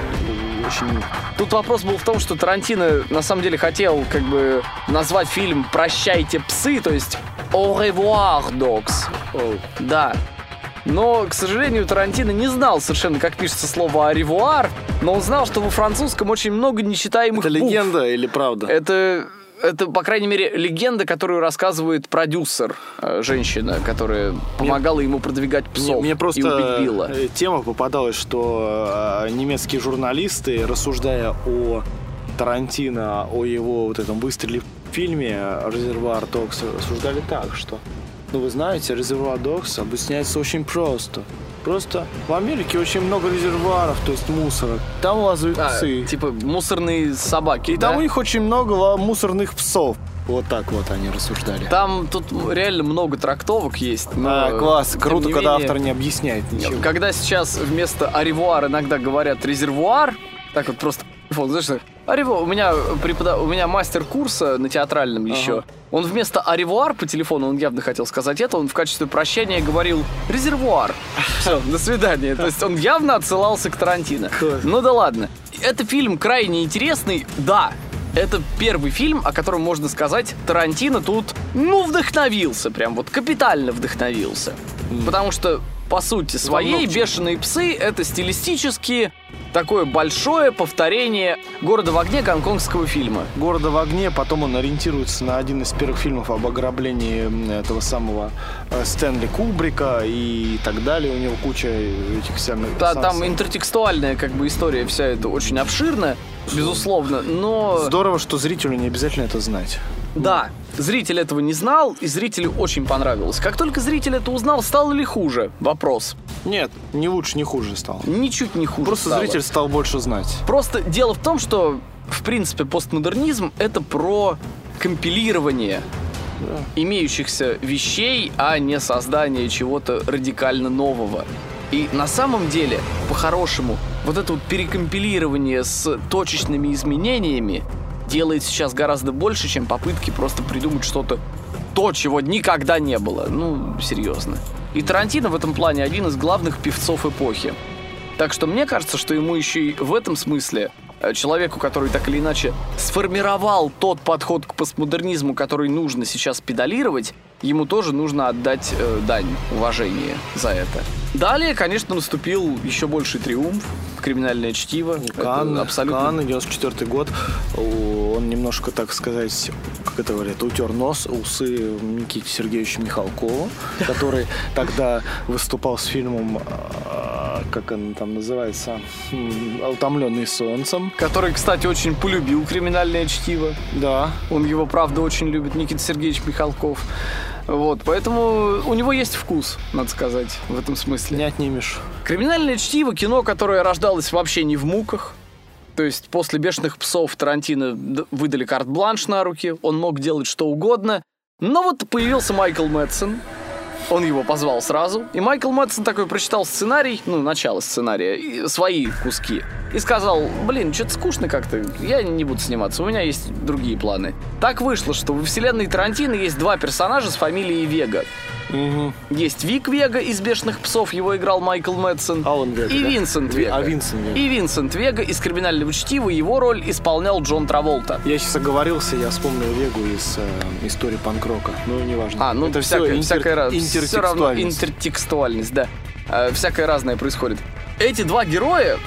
очень... Тут вопрос был в том, что Тарантино на самом деле хотел как бы назвать фильм «Прощайте, псы», то есть «Au revoir, dogs». Да. Но, к сожалению, Тарантино не знал совершенно, как пишется слово «аревуар», но он знал, что во французском очень много нечитаемых Это букв. легенда или правда? Это, это, по крайней мере, легенда, которую рассказывает продюсер, э, женщина, которая помогала ему продвигать Мне, псов мне просто и убить Билла. э, тема попадалась, что э, немецкие журналисты, рассуждая о Тарантино, о его вот этом выстреле в фильме «Резервуар Докс», рассуждали так, что, ну вы знаете, «Резервуар Докс» объясняется очень просто. Просто в Америке очень много резервуаров, то есть мусора. Там лазают А, псы. типа мусорные собаки, И да? там у них очень много мусорных псов. Вот так вот они рассуждали. Там тут реально много трактовок есть. но, А, класс, круто, не когда менее, автор не объясняет ничего. Когда сейчас вместо аревуар иногда говорят резервуар, так вот просто, вот, знаешь, аревуар, у меня, препода... у меня мастер курса на театральном еще, он вместо аревуар по телефону, он явно хотел сказать это, он в качестве прощания говорил резервуар. Все, до свидания. То есть он явно отсылался к Тарантино. Ну да ладно. Это фильм крайне интересный, да. Это первый фильм, о котором можно сказать, Тарантино тут, ну, вдохновился, прям вот капитально вдохновился. Потому что, по сути своей. «Бешеные псы» — это стилистически такое большое повторение «Города в огне» гонконгского фильма. города в огне, потом он ориентируется на один из первых фильмов об ограблении этого самого э, Стэнли Кубрика и так далее. У него куча этих самых... Да, там интертекстуальная как бы история вся эта очень обширная, безусловно, но... Здорово, что зрителю не обязательно это знать. Да, Зритель этого не знал, и зрителю очень понравилось. Как только зритель это узнал, стало ли хуже? Вопрос. Нет, не лучше, не хуже стал. Ничуть не хуже Просто стало. зритель стал больше знать. Просто дело в том, что, в принципе, постмодернизм — это про компилирование имеющихся вещей, а не создание чего-то радикально нового. И на самом деле, по-хорошему, вот это вот перекомпилирование с точечными изменениями делает сейчас гораздо больше, чем попытки просто придумать что-то то, чего никогда не было. Ну, серьезно. И Тарантино в этом плане один из главных певцов эпохи. Так что мне кажется, что ему еще и в этом смысле, э, человеку, который так или иначе сформировал тот подход к постмодернизму, который нужно сейчас педалировать, ему тоже нужно отдать э, дань уважения за это. Далее, конечно, наступил еще больший триумф, криминальное чтиво. Это Кан, абсолютно Кан, 94 год. Он немножко, так сказать, как это говорят, утер нос, усы Никите Сергеевича Михалкова, который тогда выступал с фильмом, а, как он там называется, «Утомленный солнцем». который, кстати, очень полюбил криминальное чтиво. Да, Он его, правда, очень любит, Никита Сергеевич Михалков. Вот, поэтому у него есть вкус, надо сказать, в этом смысле. не отнимешь. Криминальное чтиво кино, которое рождалось вообще не в муках. То есть после «Бешеных псов» Тарантино выдали карт-бланш на руки, он мог делать что угодно. Но вот появился Майкл Мэтсон, он его позвал сразу, и Майкл Мэтсон такой прочитал сценарий, ну, начало сценария, и свои куски, и сказал, блин, что-то скучно как-то, я не буду сниматься, у меня есть другие планы. Так вышло, что во вселенной Тарантино есть два персонажа с фамилией Вега. Есть Вик Вега из «Бешеных псов», его играл Майкл Мэтсон. Алан Вега, И да? Винсент Ви- Вега. а, Винсент Вега. И Винсент Вега из «Криминального чтива», его роль исполнял Джон Траволта. Я сейчас оговорился, я вспомнил Вегу из э, истории панк-рока. Ну, неважно. А, ну это всякое, все всякое раз- всё равно интертекстуальность. интертекстуальность, да. Э, всякое разное происходит. Эти два героя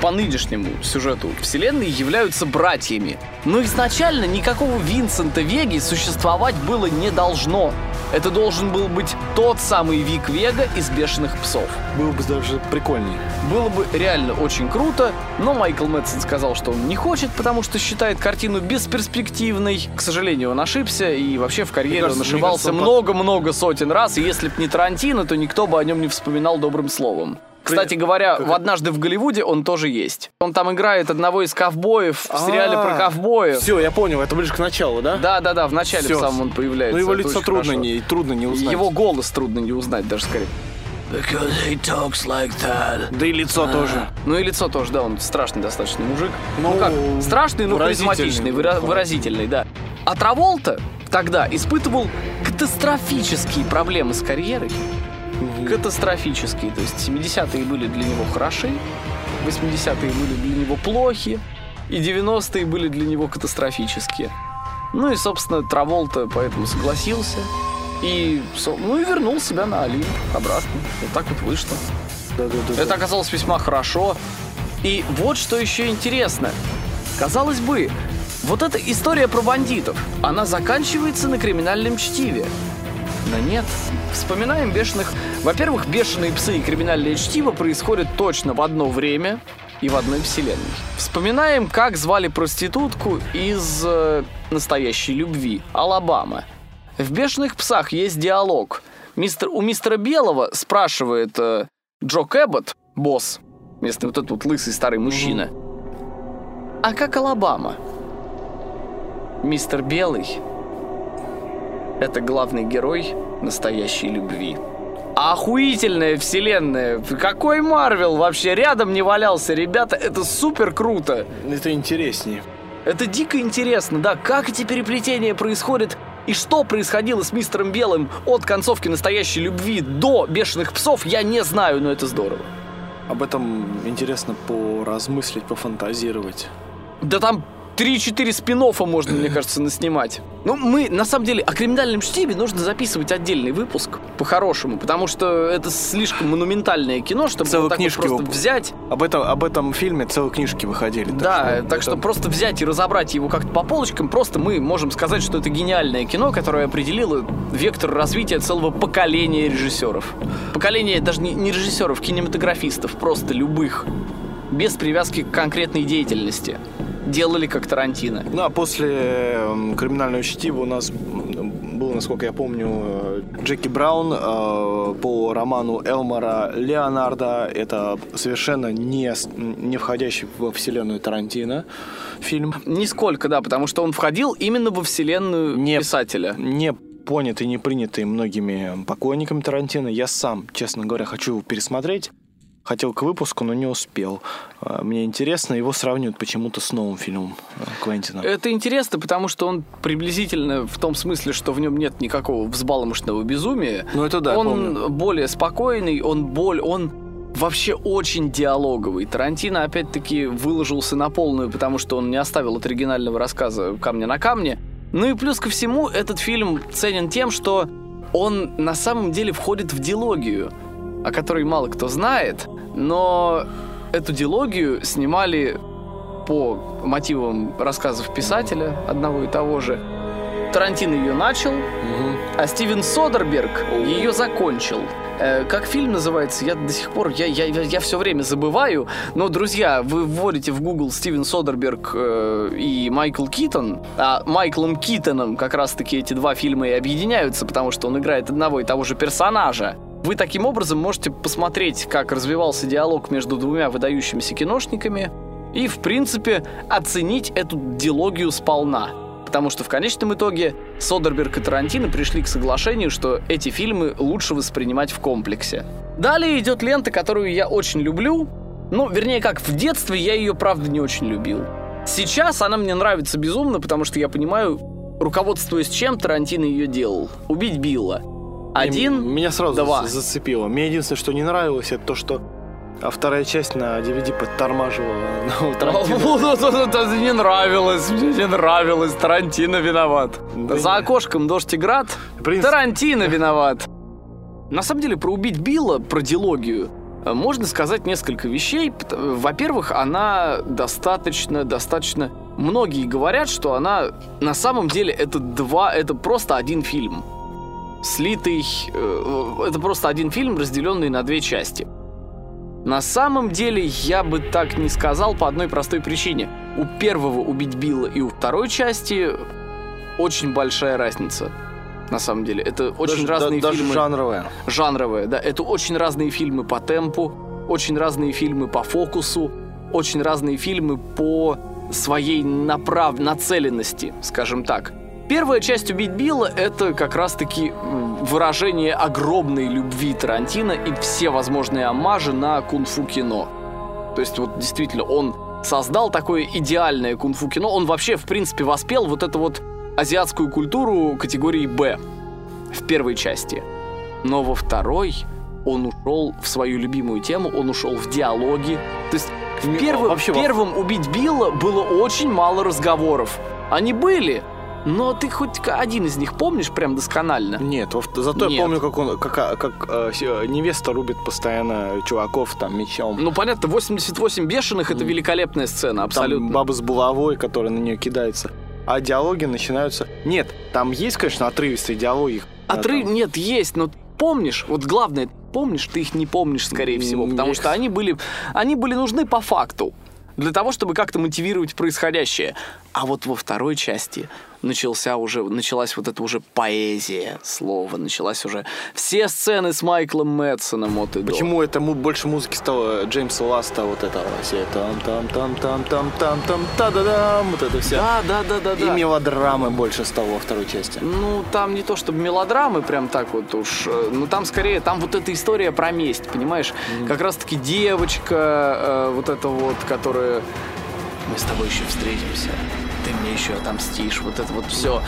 по нынешнему сюжету вселенной являются братьями. Но изначально никакого Винсента Веги существовать было не должно. Это должен был быть тот самый Вик Вега из «Бешеных псов». Было бы даже прикольнее. Было бы реально очень круто, но Майкл Мэтсон сказал, что он не хочет, потому что считает картину бесперспективной. К сожалению, он ошибся, и вообще в карьере кажется- он ошибался много-много сотен раз, и если б не Тарантино, то никто бы о нем не вспоминал добрым словом. Кстати говоря, в «Однажды в Голливуде» он тоже есть. Он там играет одного из ковбоев в сериале про ковбоев. Все, я понял, это ближе к началу, да? Да-да-да, в начале Всё. в самом он появляется. Ну, его это лицо очень трудно хорошо. не, трудно не узнать. Его голос трудно не узнать даже скорее. Because he talks like that. Да и лицо тоже. Ну и лицо тоже, да, он страшный достаточно мужик. Ну, Ну, как, страшный, но выразительный. харизматичный, выра- выразительный, да. А Траволта тогда испытывал катастрофические проблемы с карьерой. Катастрофические. То есть 70-е были для него хороши, 80-е были для него плохи, и 90-е были для него катастрофические. Ну и, собственно, Траволта поэтому согласился. И, ну и вернул себя на Олимп обратно. Вот так вот вышло. Да-да-да. Это оказалось весьма хорошо. И вот что еще интересно. Казалось бы, вот эта история про бандитов, она заканчивается на криминальном чтиве. Но нет. Вспоминаем бешеных... Во-первых, бешеные псы и криминальное чтиво происходят точно в одно время и в одной вселенной. Вспоминаем, как звали проститутку из э, настоящей любви. Алабама. В «Бешеных псах» есть диалог. Мистер, у мистера Белого спрашивает э, Джо Кэббот, босс, местный вот этот вот лысый старый мужчина, а как Алабама? Мистер Белый — это главный герой настоящей любви. Охуительная вселенная. Какой Марвел вообще рядом не валялся, ребята. Это супер круто. Это интереснее. Это дико интересно, да, как эти переплетения происходят и что происходило с мистером Белым от концовки настоящей любви до бешеных псов, я не знаю, но это здорово. Об этом интересно поразмыслить, пофантазировать. Да там 3-4 спин можно, мне кажется, наснимать. Ну, мы, на самом деле, о криминальном чтиве нужно записывать отдельный выпуск, по-хорошему, потому что это слишком монументальное кино, чтобы Целую вот так вот книжку просто его- взять Об этом, об этом фильме целые книжки выходили. Да, так что это- просто взять и разобрать его как-то по полочкам, просто мы можем сказать, что это гениальное кино, которое определило вектор развития целого поколения режиссеров. Поколение даже не, не режиссеров, кинематографистов, просто любых. Без привязки к конкретной деятельности. Делали как Тарантино. Ну, а после э, криминального чтива у нас был, насколько я помню, э, Джеки Браун э, по роману Элмара Леонарда. Это совершенно не, не входящий во вселенную Тарантино фильм. Нисколько, да, потому что он входил именно во вселенную Не- писателя. Не понятый, не принятый многими поклонниками Тарантино. Я сам, честно говоря, хочу его пересмотреть. Хотел к выпуску, но не успел. Э, Мне интересно, его сравнивают почему-то с новым фильмом э, Квентина. Это интересно, потому что он приблизительно в том смысле, что в нем нет никакого взбаломошного безумия. Ну, это да, Он помню. более спокойный, он боль, он вообще очень диалоговый. Тарантино опять-таки выложился на полную, потому что он не оставил от оригинального рассказа камня на камне. Ну и плюс ко всему, этот фильм ценен тем, что он на самом деле входит в дилогию, о которой мало кто знает, но эту дилогию снимали по мотивам рассказов писателя одного и того же. Тарантино ее начал, а Стивен Содерберг ее закончил. Э, Как фильм называется, я до сих пор, я, я, я, все время забываю. Но, друзья, вы вводите в Google Стивен Содерберг э, и Майкл Китон, а Майклом Китоном как раз-таки эти два фильма и объединяются, потому что он играет одного и того же персонажа. Вы таким образом можете посмотреть, как развивался диалог между двумя выдающимися киношниками и, в принципе, оценить эту дилогию сполна. Потому что в конечном итоге Содерберг и Тарантино пришли к соглашению, что эти фильмы лучше воспринимать в комплексе. Далее идет лента, которую я очень люблю. Ну, вернее, как в детстве я ее, правда, не очень любил. Сейчас она мне нравится безумно, потому что я понимаю, руководствуясь чем Тарантино ее делал. Убить Билла. Один, И Меня сразу два. за- зацепило. Мне единственное, что не нравилось, это то, что а вторая часть на DVD подтормаживала ну, Тарантино. Это не нравилось, мне не нравилось. Тарантино виноват. Да За окошком дождь и град. Тарантино виноват. На самом деле, про убить Билла, про дилогию, э, можно сказать несколько вещей. Во-первых, она достаточно, достаточно... Многие говорят, что она на самом деле это два, это просто один фильм. Слитый, э, это просто один фильм, разделенный на две части. На самом деле я бы так не сказал по одной простой причине. У первого убить Билла и у второй части очень большая разница. На самом деле, это очень Даже- разные да- даже фильмы. жанровая. жанровые, да, это очень разные фильмы по темпу, очень разные фильмы по фокусу, очень разные фильмы по своей направ... нацеленности, скажем так. Первая часть «Убить Билла» — это как раз-таки выражение огромной любви Тарантино и все возможные омажи на кунг-фу кино. То есть вот действительно он создал такое идеальное кунг-фу кино. Он вообще, в принципе, воспел вот эту вот азиатскую культуру категории «Б» в первой части. Но во второй он ушел в свою любимую тему, он ушел в диалоги. То есть в первом, вообще первом «Убить Билла» было очень мало разговоров. Они были, но ты хоть один из них помнишь прям досконально? Нет, зато Нет. я помню, как он, как, а, как э, с- э, невеста рубит постоянно чуваков там мечом. Ну, понятно, 88 бешеных — это великолепная сцена, Там абсолютно. баба с булавой, которая на нее кидается. А диалоги начинаются... Нет, там есть, конечно, отрывистые диалоги. Отрыв Там- нет, есть, но помнишь, вот главное, помнишь, ты их не помнишь, скорее всего, потому что они были, они были нужны по факту. Для того, чтобы как-то мотивировать происходящее. А вот во второй части начался уже, началась вот эта уже поэзия слова, началась уже все сцены с Майклом Мэтсоном от и до. Почему это больше музыки стало Джеймса Ласта, вот этого все там там там там там там там та да дам вот это все. Да, да, да, да, И да. мелодрамы больше стало во второй части. Ну, там не то чтобы мелодрамы прям так вот уж, э, ну там скорее, там вот эта история про месть, понимаешь? Как раз-таки девочка, э, вот эта вот, которая... Мы с тобой еще встретимся, ты мне еще отомстишь, вот это вот все.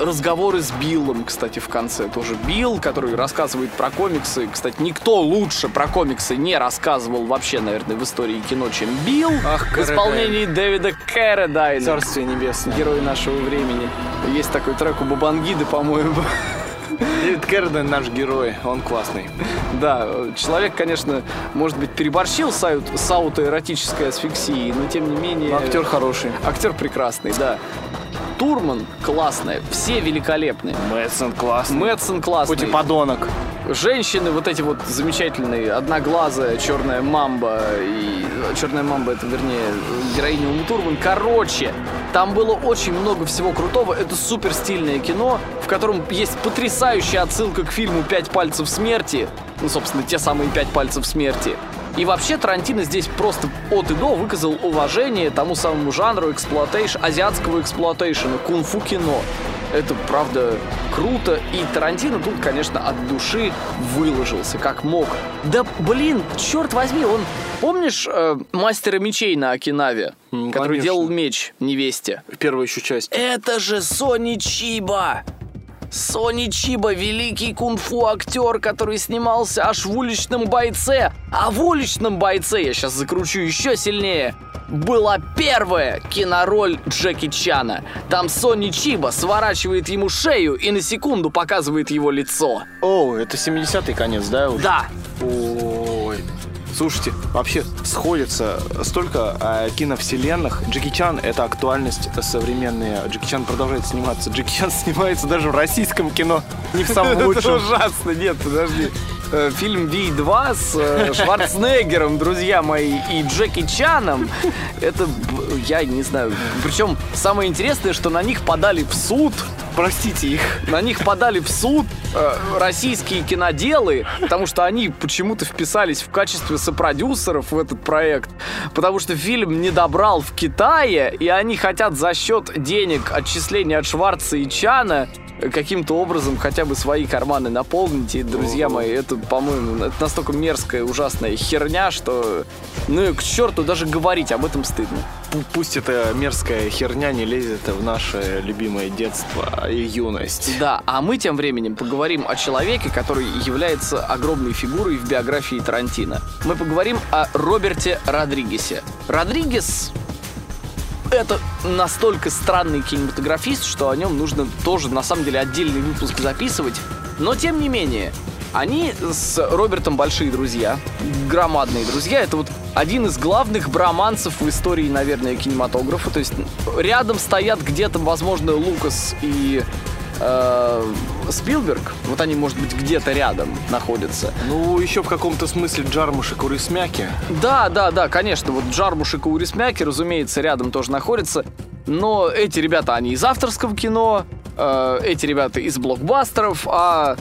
разговоры с Биллом, кстати, в конце тоже. Билл, который рассказывает про комиксы. Кстати, никто лучше про комиксы не рассказывал вообще, наверное, в истории кино, чем Билл. Ах, в исполнении Дэвида Кэрридайна Царствие небесное. герой нашего времени. Есть такой трек у Бабангиды, по-моему. Дэвид Кэрридайн наш герой, он классный. Да, человек, конечно, может быть, переборщил с, аут- с аутоэротической асфиксией, но тем не менее... Но актер хороший. Актер прекрасный, да. Турман классная, все великолепные. Мэтсон классный. Мэтсон классный. Хоть и подонок. женщины, вот эти вот замечательные, одноглазая черная мамба и черная мамба это вернее героиня Умы Турман. Короче, там было очень много всего крутого. Это супер стильное кино, в котором есть потрясающая отсылка к фильму «Пять пальцев смерти». Ну, собственно, те самые «Пять пальцев смерти». И вообще Тарантино здесь просто от и до выказал уважение тому самому жанру exploitation, азиатского exploitation а, кунг-фу кино. Это, правда, круто. И Тарантино тут, конечно, от души выложился, как мог. Да, блин, черт возьми, он... Помнишь э, мастера мечей на Окинаве, который конечно. делал меч невесте? Первая еще часть. Это же Сони Чиба! Сони Чиба, великий кунг-фу актер, который снимался аж в уличном бойце. А в уличном бойце, я сейчас закручу еще сильнее, была первая кинороль Джеки Чана. Там Сони Чиба сворачивает ему шею и на секунду показывает его лицо. О, это 70-й конец, да? уже? Да, Ой. Слушайте, вообще сходится столько э, киновселенных. Джеки Чан — это актуальность современная. Джеки Чан продолжает сниматься. Джеки Чан снимается даже в российском кино. Не в самом Это лучшем. ужасно, нет, подожди. Э, Фильм «Ви-2» с э, Шварценеггером, друзья мои, и Джеки Чаном, это, я не знаю, причем самое интересное, что на них подали в суд, Простите их. на них подали в суд э, российские киноделы, потому что они почему-то вписались в качестве сопродюсеров в этот проект, потому что фильм не добрал в Китае, и они хотят за счет денег отчисления от Шварца и Чана каким-то образом хотя бы свои карманы наполнить. И, друзья мои, это, по-моему, это настолько мерзкая, ужасная херня, что, ну и к черту даже говорить об этом стыдно. Пу- Пусть эта мерзкая херня не лезет в наше любимое детство и юность. Да, а мы тем временем поговорим о человеке, который является огромной фигурой в биографии Тарантино. Мы поговорим о Роберте Родригесе. Родригес это настолько странный кинематографист, что о нем нужно тоже, на самом деле, отдельный выпуск записывать. Но, тем не менее, они с Робертом большие друзья, громадные друзья. Это вот один из главных броманцев в истории, наверное, кинематографа. То есть рядом стоят где-то, возможно, Лукас и э, Спилберг. Вот они, может быть, где-то рядом находятся. Ну, еще в каком-то смысле Джармуш и Курисмяки. Да, да, да, конечно. Вот Джармуш и Каурисмяки, разумеется, рядом тоже находятся. Но эти ребята, они из авторского кино, э, эти ребята из блокбастеров, а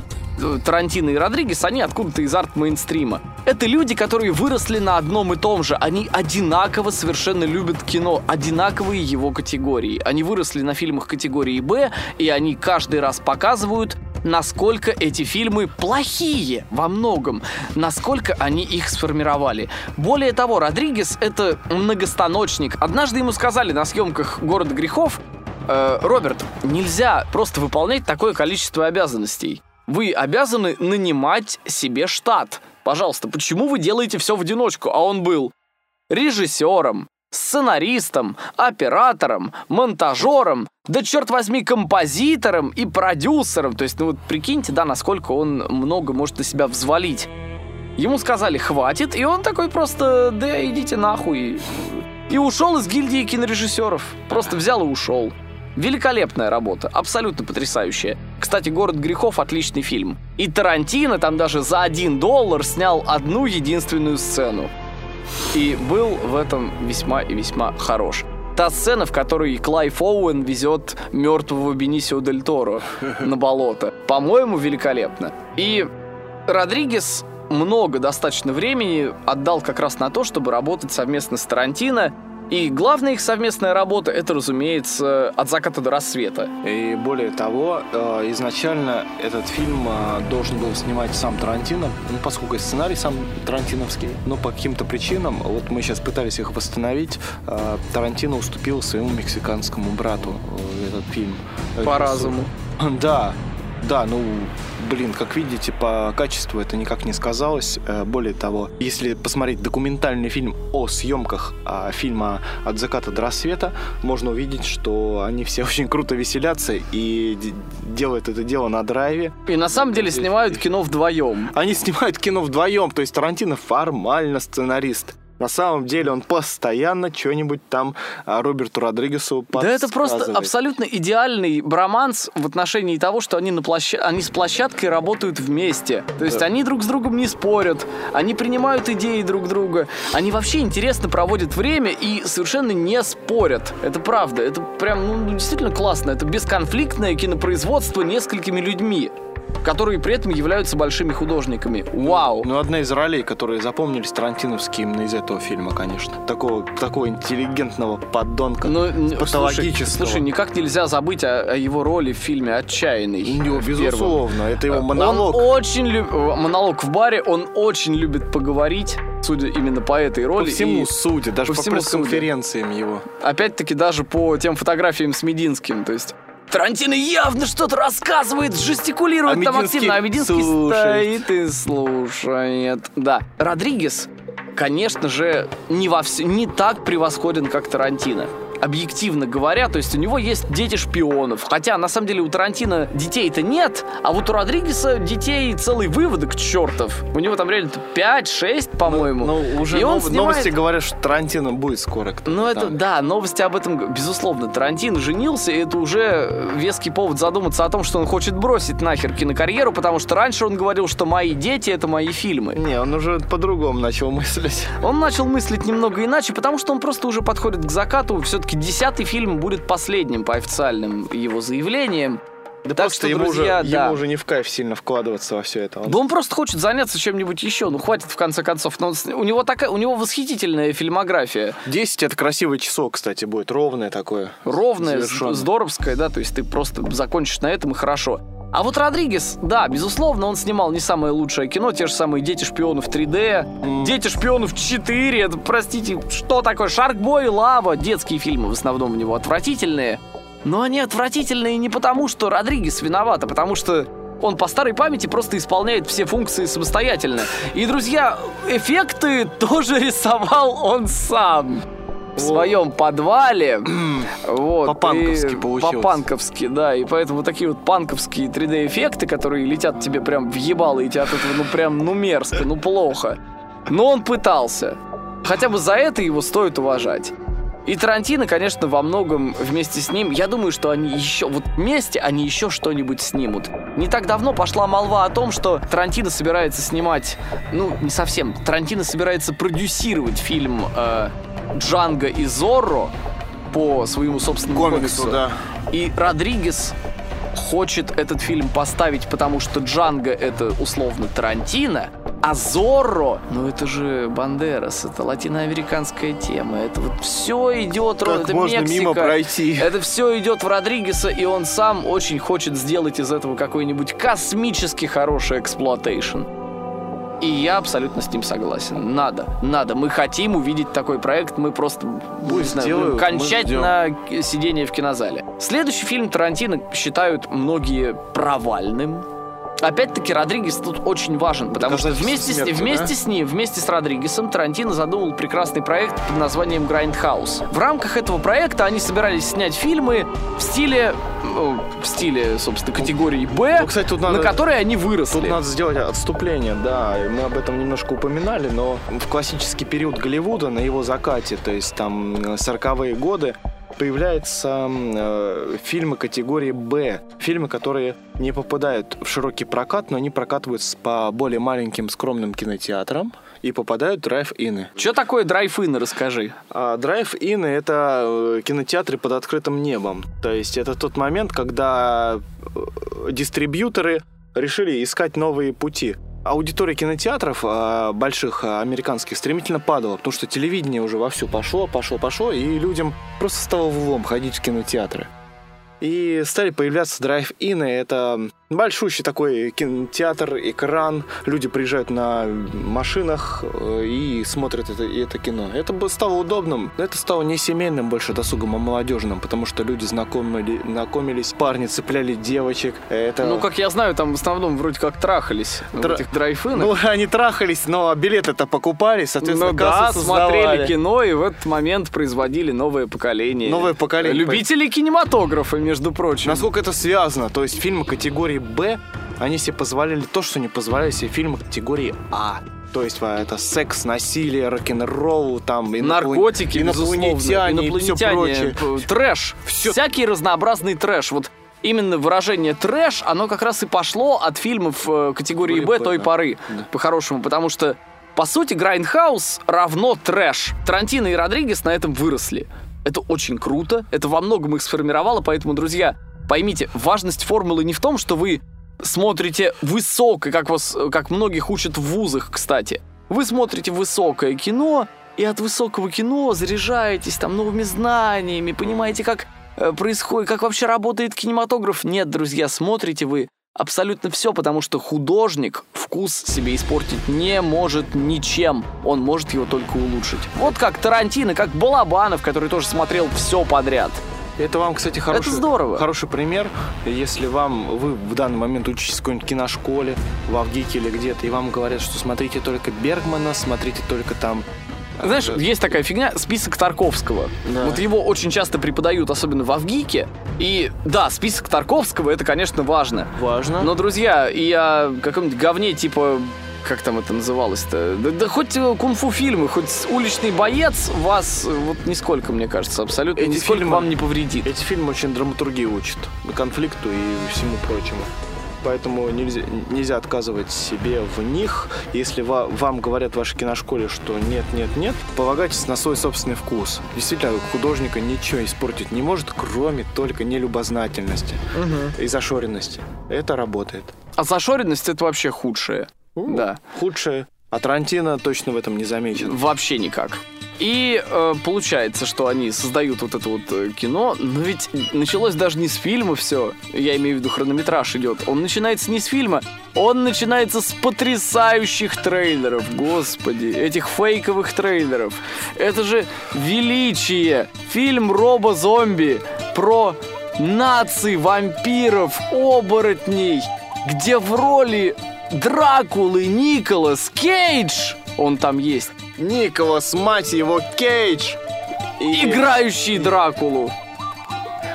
Тарантино и Родригес, они откуда-то из арт-мейнстрима. Это люди, которые выросли на одном и том же. Они одинаково совершенно любят кино, одинаковые его категории. Они выросли на фильмах категории «Б», и они каждый раз показывают, насколько эти фильмы плохие во многом, насколько они их сформировали. Более того, Родригес — это многостаночник. Однажды ему сказали на съемках «Города грехов», «Э, Роберт, нельзя просто выполнять такое количество обязанностей. Вы обязаны нанимать себе штат. Пожалуйста, почему вы делаете все в одиночку? А он был режиссером, сценаристом, оператором, монтажером, да черт возьми, композитором и продюсером. То есть, ну вот прикиньте, да, насколько он много может на себя взвалить. Ему сказали «хватит», и он такой просто «да идите нахуй». И ушел из гильдии кинорежиссеров. Просто взял и ушел. Великолепная работа, абсолютно потрясающая. Кстати, «Город грехов» — отличный фильм. И Тарантино там даже за один доллар снял одну единственную сцену. И был в этом весьма и весьма хорош. Та сцена, в которой Клайв Оуэн везет мертвого Бенисио Дель Торо на болото. По-моему, великолепно. И Родригес много достаточно времени отдал как раз на то, чтобы работать совместно с Тарантино. И главная их совместная работа это, разумеется, от заката до рассвета. И более того, э, изначально этот фильм э, должен был снимать сам Тарантино, ну, поскольку сценарий сам тарантиновский, но по каким-то причинам, вот мы сейчас пытались их восстановить, э, Тарантино уступил своему мексиканскому брату этот фильм. По разуму. Да, да, ну, блин, как видите, по качеству это никак не сказалось. Э, Более того, если посмотреть документальный фильм о съемках а, фильма «От заката до рассвета», можно увидеть, что они все очень круто веселятся и делают это дело на драйве. И на самом деле снимают кино вдвоем. Они снимают кино вдвоем, то есть Тарантино формально сценарист. На самом деле он постоянно что-нибудь там а, Роберту Родригесу Да это просто абсолютно идеальный броманс в отношении того, что они, на площа... они с площадкой работают вместе. То есть они друг с другом не спорят, они принимают идеи друг друга, они вообще интересно проводят время и совершенно не спорят. Это правда, это прям ну, действительно классно. Это бесконфликтное кинопроизводство несколькими людьми, которые при этом являются большими художниками. Вау! Ну, одна из ролей, которые запомнились Тарантиновские именно из этого фильма, конечно. Такого, такого интеллигентного подонка. Ну, н- слушай, патологического. слушай, никак нельзя забыть о, о его роли в фильме «Отчаянный». Первом. безусловно, это его монолог. Он очень любит... Монолог в баре, он очень любит поговорить, судя именно по этой По роли. всему И, судя, даже по по, пресс-конференциям его. опять-таки, даже по тем фотографиям с Мединским, то есть... Тарантино явно что-то рассказывает, жестикулирует А там активно, а Мединский слушает. стоит и слушает. Да. Родригес, конечно же, не, во вс... не так превосходен, как Тарантино. Объективно говоря, то есть у него есть дети шпионов. Хотя, на самом деле, у Тарантино детей-то нет, а вот у Родригеса детей целый выводок чертов. У него там реально 5-6, по-моему. Но Ну, уже И он нов- снимает- новости говорят, что Тарантино будет скоро. кто-то ну, это, там. да, новости об этом, безусловно. Тарантино женился, и это уже веский повод задуматься о том, что он хочет бросить нахер кинокарьеру, потому что раньше он говорил, что мои дети — это мои фильмы. Не, он уже по-другому начал мыслить. Он начал мыслить немного иначе, потому что он просто уже подходит к закату. Все-таки десятый фильм будет последним по официальным его заявлениям. Да Так просто что, ему, друзья, уже, да. ему уже не в кайф сильно вкладываться во все это. Он- Да он просто хочет заняться чем-нибудь еще. Ну, хватит, в конце концов. Но у него такая, у него восхитительная фильмография. 10 это красивое число, кстати, будет. Ровное такое. ровная, Завершённое. з- здоровская, да, то есть ты просто закончишь на этом и хорошо. А вот Родригес, да, безусловно, он снимал не самое лучшее кино, те же самые «Дети шпионов 3D», «Дети шпионов 4», это, простите, что такое, «Шаркбой», «Лава», детские фильмы в основном у него отвратительные. Но они отвратительные не потому, что Родригес виноват, а потому что он по старой памяти просто исполняет все функции самостоятельно. И, друзья, эффекты тоже рисовал он сам. В своем подвале. Вот, По-панковски получилось. По-панковски, да. И поэтому такие вот панковские 3D-эффекты, которые летят тебе прям в ебало, и тебя от этого, ну прям, ну мерзко, ну плохо. Но он пытался. Хотя бы за это его стоит уважать. И Тарантино, конечно, во многом вместе с ним, я думаю, что они еще, вот вместе они еще что-нибудь снимут. Не так давно пошла молва о том, что Тарантино собирается снимать, ну, не совсем, Тарантино собирается продюсировать фильм э, Джанго и Зорро по своему собственному Комиксу, комиксу. да. И Родригес хочет этот фильм поставить, потому что Джанго это условно Тарантино, а Зорро, ну это же Бандерас, это латиноамериканская тема, это вот все идет, Как это можно Мексика, мимо пройти? это все идет в Родригеса, и он сам очень хочет сделать из этого какой-нибудь космически хороший exploitation. И я абсолютно с ним согласен. Надо, надо. Мы хотим увидеть такой проект, мы просто будем сделают, кончать на сидение в кинозале. Следующий фильм Тарантино считают многие провальным. Опять-таки, Родригес тут очень важен, потому что вместе, с, смерти, вместе да? с ним, вместе с Родригесом, Тарантино задумал прекрасный проект под названием «Грайндхаус». В рамках этого проекта они собирались снять фильмы в стиле, ну, в стиле, собственно, категории «Б», Ну, кстати, тут на надо- которые они выросли. Тут надо сделать отступление, да, мы об этом немножко упоминали, но в классический период Голливуда, на его закате, то есть там э, 40-е годы, появляются э, фильмы категории «Б», фильмы, которые не попадают в широкий прокат, но они прокатываются по более маленьким скромным кинотеатрам и попадают в drive-in ы. Что такое drive-in, расскажи. А drive-in ы — это э, кинотеатры под открытым небом. То есть это тот момент, когда э, дистрибьюторы решили искать новые пути. Аудитория кинотеатров а, больших а, американских стремительно падала, потому что телевидение уже вовсю пошло, пошло, пошло, и людям просто стало в лом ходить в кинотеатры. И стали появляться драйв-ины. Это большущий такой кинотеатр, экран. Люди приезжают на машинах э, и смотрят это, это кино. Это бы стало удобным. Но это стало не семейным больше досугом, а молодежным, потому что люди знакомили, знакомились, парни цепляли девочек. Это... Ну, как я знаю, там в основном вроде как трахались в Тра- этих драйв-инах. Ну, они трахались, но билеты-то покупали, соответственно, Ну да, кассу смотрели создавали. кино и в этот момент производили новое поколение. Новое поколение. Любители кинематографа, между прочим. Насколько это связано? То есть фильмы категории «Б», они себе позволяли то, что не позволяли себе фильмы категории «А». То есть а, это секс, насилие, рок-н-ролл, там иноплан- Наркотики, инопланетяне, безусловно, и все прочее. трэш, всякий разнообразный трэш. Вот именно выражение трэш, оно как раз и пошло от фильмов э, категории Б той да. поры, по-хорошему, потому что по сути, Грайндхаус равно трэш. Тарантино и Родригес на этом выросли. Это очень круто, это во многом их сформировало, поэтому, друзья, поймите, важность формулы не в том, что вы смотрите высокое, как вас, как многих учат в вузах, кстати. Вы смотрите высокое кино, и от высокого кино заряжаетесь там новыми знаниями, понимаете, как э, происходит, как вообще работает кинематограф. Нет, друзья, смотрите вы абсолютно все, потому что художник вкус себе испортить не может ничем. Он может его только улучшить. Вот как Тарантино, как Балабанов, который тоже смотрел все подряд. Это вам, кстати, хороший, здорово. хороший пример. Если вам, вы в данный момент учитесь в какой-нибудь киношколе, в Авгике или где-то, и вам говорят, что смотрите только Бергмана, смотрите только там... Знаешь, есть такая фигня, список Тарковского. Да. Вот его очень часто преподают, особенно в Авгике. И да, список Тарковского, это, конечно, важно. Важно. Но, друзья, и о каком-нибудь говне типа как там это называлось-то? Да, да хоть э, кунг-фу фильмы, хоть уличный боец вас э, вот нисколько, мне кажется, абсолютно Эти нисколько фильмы- вам не повредит. Эти фильмы очень драматургии учат, конфликту и всему прочему. Поэтому нельзя, нельзя отказывать себе в них. Если ва- вам говорят в вашей киношколе, что нет, нет, нет, полагайтесь на свой собственный вкус. Действительно, художника ничего испортить не может, кроме только нелюбознательности и зашоренности. Это работает. А зашоренность это вообще худшее. Да. Худшее. А Тарантино точно в этом не замечен. Вообще никак. И э, получается, что они создают вот это вот э, кино, но ведь началось даже не с фильма все, я имею в виду хронометраж идет, он начинается не с фильма, он начинается с потрясающих трейлеров, господи, этих фейковых трейлеров. Это же величие, фильм «Робо-зомби» про наций, вампиров, оборотней, где в роли Дракулы Николас Кейдж, он там есть, Николас, мать его, Кейдж! И- играющий Дракулу.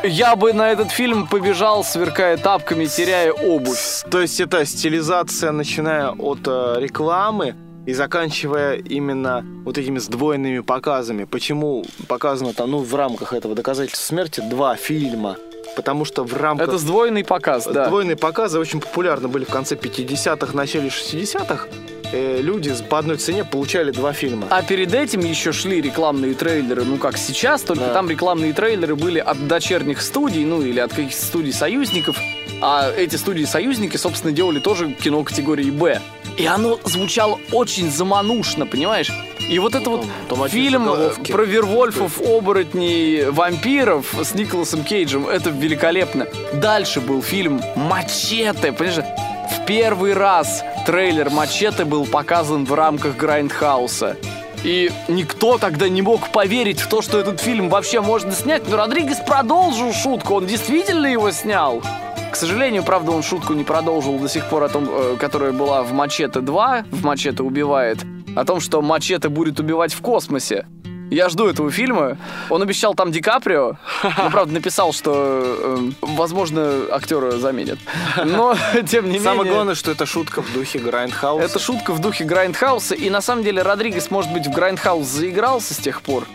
Я бы на этот фильм побежал, сверкая тапками, теряя обувь. То есть это стилизация, начиная от э, рекламы и заканчивая именно вот этими сдвоенными показами. Почему показано там, ну, в рамках этого доказательства смерти два фильма? Потому что в рамках... Это сдвоенный показ, да. Сдвоенные показы очень популярны были в конце 50-х, начале 60-х. Э, люди по одной цене получали два фильма. А перед этим еще шли рекламные трейлеры, ну как сейчас, только Да. там рекламные трейлеры были от дочерних студий, ну или от каких-то студий союзников. А эти студии-союзники, собственно, делали тоже кино категории «Б». И оно звучало очень заманушно, понимаешь? И вот это вот Там- фильм э, про вервольфов, оборотней, вампиров с Николасом Кейджем, это великолепно. Дальше был фильм «Мачете», понимаешь? В первый раз трейлер «Мачете» был показан в рамках Грайндхауса. И никто тогда не мог поверить в то, что этот фильм вообще можно снять. Но Родригес продолжил шутку, он действительно его снял. К сожалению, правда, он шутку не продолжил до сих пор о том, э, которая была в Мачете 2, в Мачете убивает, о том, что Мачете будет убивать в космосе. Я жду этого фильма. Он обещал там Ди Каприо, но, правда, написал, что, э, возможно, актера заменят. Но, тем не менее... Самое главное, что это шутка в духе Грайндхауса. Это шутка в духе Грайндхауса, и на самом деле Родригес, может быть, в Грайндхаус заигрался с тех пор,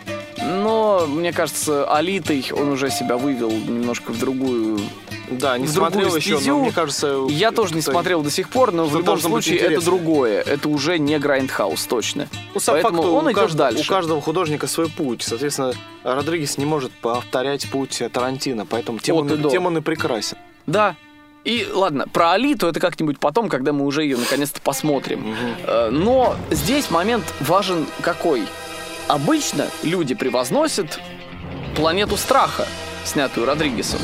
но, мне кажется, Алитой он уже себя вывел немножко в другую... Да, не смотрел еще, стезю. но мне кажется... Я тоже не смотрел до сих пор, но в любом случае это другое. Это уже не Грайндхаус, точно. Ну, сам Поэтому факт, он у идет каждого, дальше. У каждого художника свой путь. Соответственно, Родригес не может повторять путь Тарантино, поэтому тем, От он, и тем он и прекрасен. Да. И ладно, про Алиту это как-нибудь потом, когда мы уже ее наконец-то посмотрим. Э, Но здесь момент важен какой? Обычно люди превозносят планету страха, снятую Родригесом.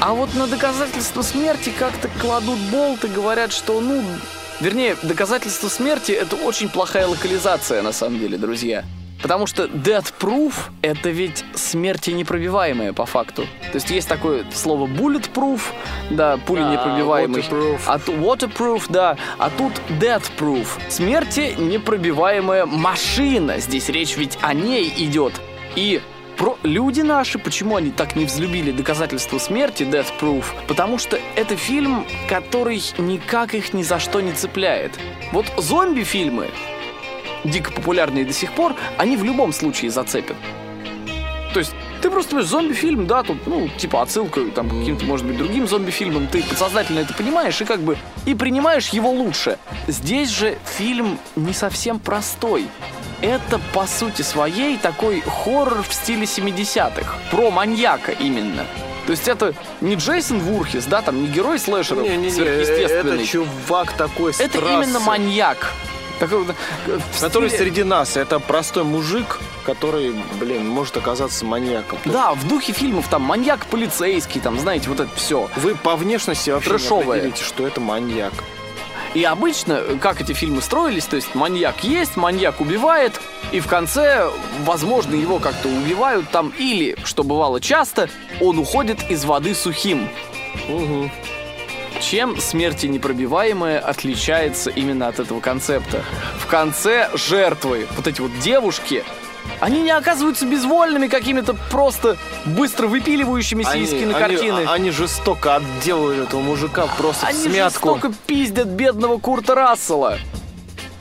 А вот на доказательство смерти как-то кладут болт и говорят, что, ну, вернее, доказательство смерти это очень плохая локализация, на самом деле, друзья. Потому что death proof — это ведь смерти непробиваемая по факту. То есть есть такое слово bulletproof, да, пули Да, непробиваемый. waterproof. А waterproof, да. А тут death proof. Смерти непробиваемая машина. Здесь речь ведь о ней идет. И про люди наши, почему они так не взлюбили доказательства смерти Death Proof? Потому что это фильм, который никак их ни за что не цепляет. Вот зомби-фильмы, дико популярные до сих пор, они в любом случае зацепят. То есть ты просто зомби-фильм, да, тут, ну, типа отсылка там, к каким-то, может быть, другим зомби-фильмам, ты подсознательно это понимаешь и как бы и принимаешь его лучше. Здесь же фильм не совсем простой. Это, по сути своей, такой хоррор в стиле 70-х. Про маньяка именно. То есть это не Джейсон Вурхис, да, там не герой слэшеров Не-не-не, сверхъестественный. это чувак такой с Это трассы, именно маньяк. Такой э, Который стиле- среди нас. Это простой мужик, который, блин, может оказаться маньяком. Да, в духе фильмов там маньяк полицейский, там, знаете, вот это все. Вы по внешности вообще Трэшовые. не определите, что это маньяк. И обычно, э, как эти фильмы строились, то есть маньяк есть, маньяк убивает, и в конце, возможно, его как-то убивают там, или, что бывало часто, он уходит из воды сухим. Угу. Чем смерти непробиваемая отличается именно от этого концепта? В конце жертвы, вот эти вот девушки, они не оказываются безвольными какими-то просто быстро выпиливающимися из кинокартины. Они, они жестоко отделывают этого мужика просто Они в смятку. жестоко пиздят бедного Курта Рассела.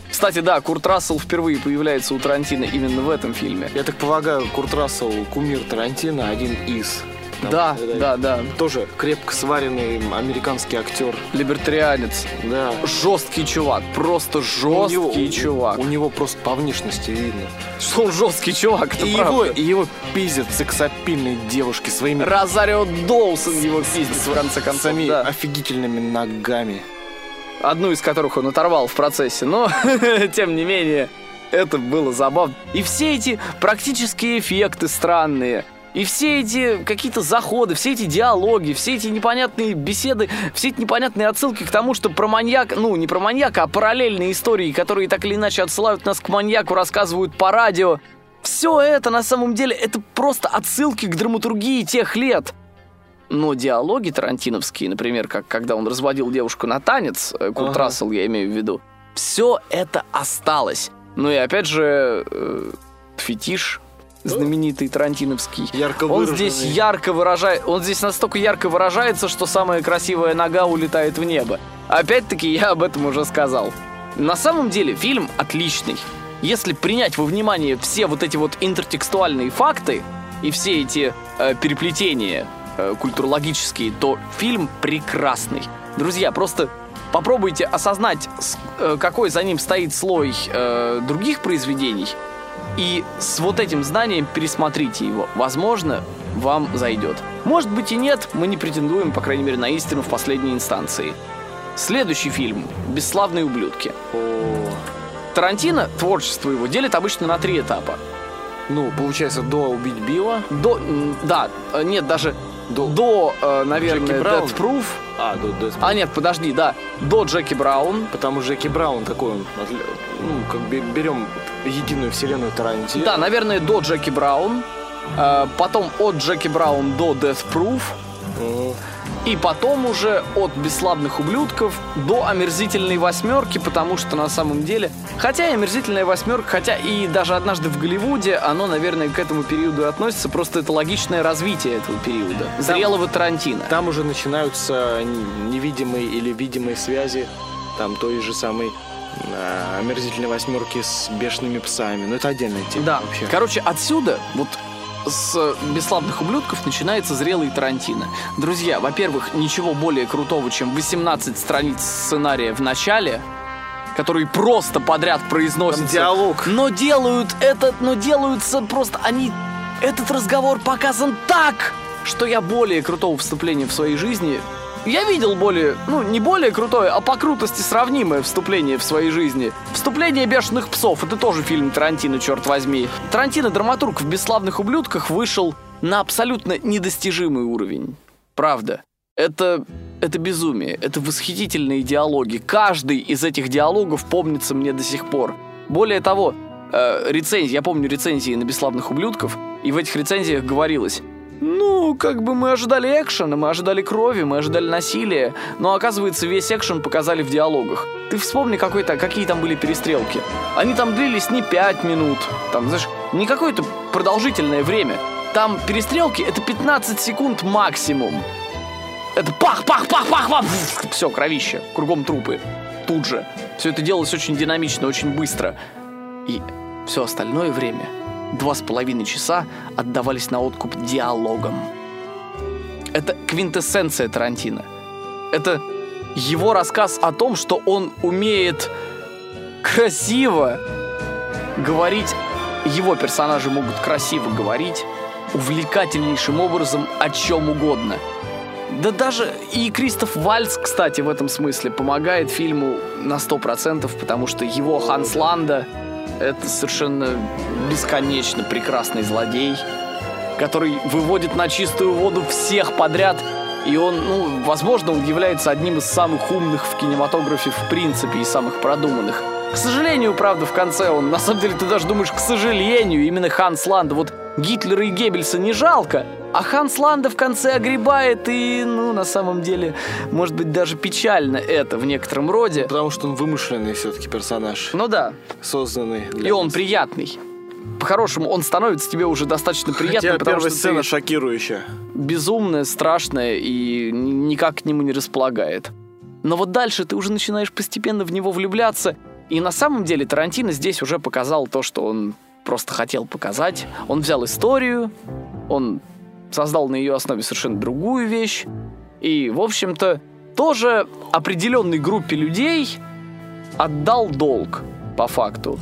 Кстати, да, Курт Рассел впервые появляется у Тарантино именно в этом фильме. Я так полагаю, Курт Рассел, кумир Тарантино, один из. Там, Да, да, да. Тоже крепко сваренный американский актер. Либертарианец. Да. Жесткий чувак, просто У жесткий него- чувак. У него просто по внешности видно. Что он жесткий чувак, это И правда. его, и его пиздят сексапильные девушки своими Розарио Доусон его пиздит в конце концов. да. офигительными ногами. Одну из которых он оторвал в процессе, но тем не менее это было забавно. И все эти практические эффекты странные, и все эти какие-то заходы, все эти диалоги, все эти непонятные беседы, все эти непонятные отсылки к тому, что про маньяк, ну не про маньяка, а параллельные истории, которые так или иначе отсылают нас к маньяку, рассказывают по радио. Все это на самом деле это просто отсылки к драматургии тех лет. Но диалоги тарантиновские, например, как когда он разводил девушку на танец, э, Курт Ага. Рассел, я имею в виду, все это осталось. Ну и опять же, э, фетиш знаменитый тарантиновский. Ярко Он здесь ярко выражает, он здесь настолько ярко выражается, что самая красивая нога улетает в небо. Опять-таки я об этом уже сказал. На самом деле фильм отличный. Если принять во внимание все вот эти вот интертекстуальные факты и все эти э, переплетения э, культурологические, то фильм прекрасный. Друзья, просто попробуйте осознать, э, какой за ним стоит слой э, других произведений, и с вот этим знанием пересмотрите его. Возможно, вам зайдет. Может быть и нет, мы не претендуем, по крайней мере, на истину в последней инстанции. Следующий фильм «Бесславные ублюдки». Тарантино творчество его делит обычно на три этапа. ну, получается, до убить Билла. До, да, э, нет, даже До- до, э, наверное? Death Proof. А, до, до- А нет, подожди, да, до Джеки Браун. Потому что Джеки Браун такой, он, ну, как бы берем единую вселенную Тарантино. Да, наверное, до Джеки Браун. Э, потом от Джеки Браун до Death Proof. Мгм. И потом уже от бесславных ублюдков до омерзительной восьмерки, потому что на самом деле, хотя и омерзительная восьмерка, хотя и даже однажды в Голливуде, оно, наверное, к этому периоду и относится, просто это логичное развитие этого периода. Зрелого Тарантино. Там уже начинаются невидимые или видимые связи, там той же самой а, омерзительной восьмерки с бешеными псами. Но это отдельная тема Да, вообще. короче, отсюда вот с бесславных ублюдков начинается зрелый Тарантино. Друзья, во-первых, ничего более крутого, чем 18 страниц сценария в начале, которые просто подряд произносятся. Там диалог. Но делают этот, но делаются просто они... Этот разговор показан так, что я более крутого вступления в своей жизни... Я видел более, ну, не более крутое, а по крутости сравнимое вступление в своей жизни. Вступление «Бешеных псов» — это тоже фильм Тарантино, черт возьми. Тарантино, драматург в «Бесславных ублюдках», вышел на абсолютно недостижимый уровень. Правда. Это, это безумие, это восхитительные диалоги. Каждый из этих диалогов помнится мне до сих пор. Более того, э, рецензии, я помню рецензии на «Бесславных ублюдков», и в этих рецензиях говорилось, ну, как бы мы ожидали экшена, мы ожидали крови, мы ожидали насилия, но оказывается весь экшен показали в диалогах. Ты вспомни, какой-то, какие там были перестрелки. Они там длились не 5 минут, там, знаешь, не какое-то продолжительное время. Там перестрелки это 15 секунд максимум. Это пах, пах, пах, пах, пах. Все, кровище, кругом трупы. Тут же. Все это делалось очень динамично, очень быстро. И все остальное время, два с половиной часа, отдавались на откуп диалогам. Это квинтэссенция Тарантино. Это его рассказ о том, что он умеет красиво говорить, его персонажи могут красиво говорить, увлекательнейшим образом о чем угодно. Да даже и Кристоф Вальц, кстати, в этом смысле помогает фильму на 100%, потому что его Ханс Ланда — это совершенно бесконечно прекрасный злодей, который выводит на чистую воду всех подряд, и он, ну, возможно, он является одним из самых умных в кинематографе в принципе и самых продуманных. К сожалению, правда, в конце он, на самом деле, ты даже думаешь, к сожалению, именно Ханс Ланда, вот Гитлера и Геббельса не жалко, а Ханс Ланда в конце огребает, и, ну, на самом деле, может быть, даже печально это в некотором роде. Потому что он вымышленный все-таки персонаж, Ну да, созданный для и он нас. приятный. По-хорошему, он становится тебе уже достаточно приятным, Хотя потому первая что сцена шокирующая. безумная, страшная и ни- никак к нему не располагает. Но вот дальше ты уже начинаешь постепенно в него влюбляться, и на самом деле Тарантино здесь уже показал то, что он просто хотел показать. Он взял историю, он создал на ее основе совершенно другую вещь, и, в общем-то, тоже определенной группе людей отдал долг, по факту.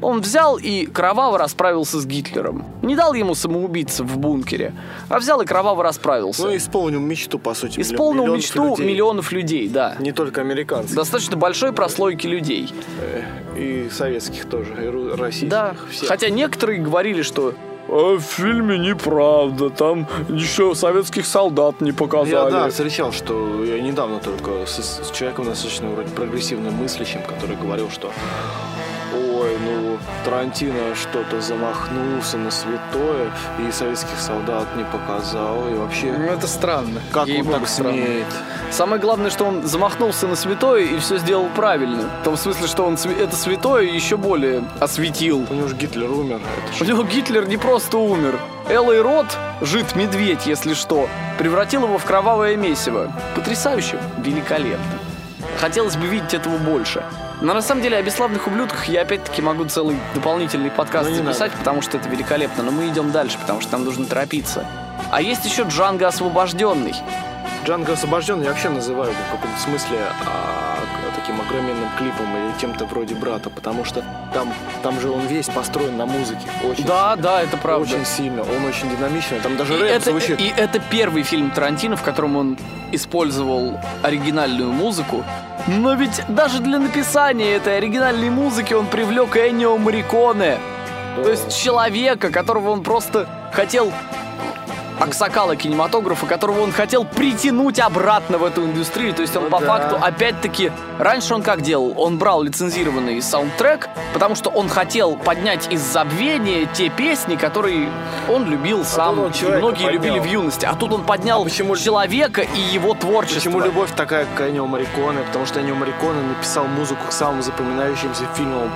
Он взял и кроваво расправился с Гитлером. Не дал ему самоубийца в бункере, а взял и кроваво расправился. Ну, исполнил мечту, по сути. Исполнил миллионов мечту людей. миллионов людей, да. Не только американцев. Достаточно большой прослойки людей. Э, И советских тоже, и российских. Да. всех. Хотя некоторые говорили, что «А в фильме неправда, там еще советских солдат не Я, показали. да, встречал, что я недавно только с, с человеком достаточно вроде прогрессивно мыслящим, который говорил, что ой, ну, Тарантино что-то замахнулся на святое, и советских солдат не показал, и вообще... Ну, это странно. Как он Ей-богу, так странно. смеет? Самое главное, что он замахнулся на святое и все сделал правильно. В том смысле, что он это святое еще более осветил. У него же Гитлер умер. Это У него Гитлер не просто умер. Эллой Рот, жид-медведь, если что, превратил его в кровавое месиво. Потрясающе, великолепно. Хотелось бы видеть этого больше. Но на самом деле о бесславных ублюдках я опять-таки могу целый дополнительный подкаст Ну, записать, потому что это великолепно. Но мы идем дальше, потому что нам нужно торопиться. А есть еще Джанго освобожденный. Джанго освобожден я вообще называю в каком-то смысле а, таким огроменным клипом или кем-то вроде брата, потому что там, там же он весь построен на музыке. Очень, Да, да, это правда. очень сильно. Он очень динамичный. Там даже И рэп это, звучит. и это первый фильм Тарантино, в котором он использовал оригинальную музыку. Но ведь даже для написания этой оригинальной музыки он привлек Эннио Мариконе. То есть человека, которого он просто хотел аксакала кинематографа, которого он хотел притянуть обратно в эту индустрию. То есть он Ну по да. факту, опять-таки, раньше он как делал? Он брал лицензированный саундтрек, потому что он хотел поднять из забвения те песни, которые он любил сам, тут он многие поднял. любили в юности. А тут он поднял А почему- человека и его творчество. Почему любовь такая к Эннио Мариконе? Потому что Эннио Мариконе написал музыку к самым запоминающимся фильмам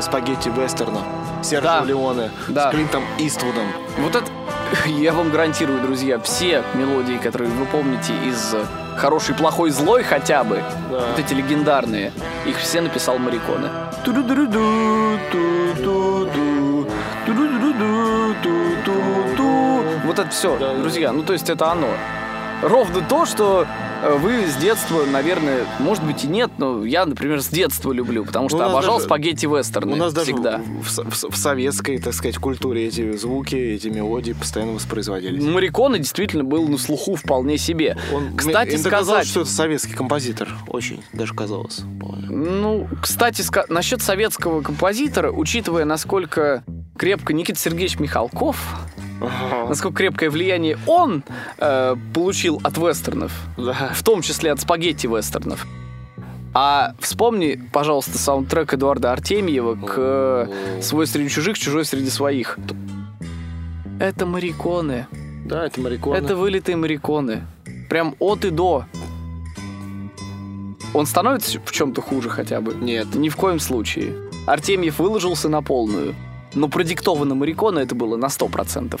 спагетти вестерна. Серджио Да. Леоне Да. с Клинтом Иствудом. Вот это, я вам гарантирую, друзья, все мелодии, которые вы помните из э, «Хороший, плохой, злой» хотя бы, Да. вот эти легендарные, их все написал ту-ду-ду. Вот это все, Да, друзья, ну то есть это оно. Ровно то, что вы с детства, наверное, может быть и нет, но я, например, с детства люблю, потому что Ну, нас обожал даже- спагетти-вестерны У нас даже всегда. в, в в со- в советской, так сказать, культуре эти звуки, эти мелодии постоянно воспроизводились. Мариконе действительно был на слуху вполне себе. Он, Кстати, мне иногда казалось, сказать, что это советский композитор. Очень, даже казалось. ну, кстати, ска- насчет советского композитора, учитывая, насколько крепко Никита Сергеевич Михалков, Ага. насколько крепкое влияние он э, получил от вестернов, Да. в том числе от спагетти-вестернов. А вспомни, пожалуйста, саундтрек Эдуарда Артемьева к э, «Свой среди чужих, чужой среди своих». Это мариконы. Да, это Мариконе. Это вылитые мариконы. Прям от и до. Он становится в чем-то хуже хотя бы? Нет. Ни в коем случае. Артемьев выложился на полную. Но продиктовано Марикона это было на 100%.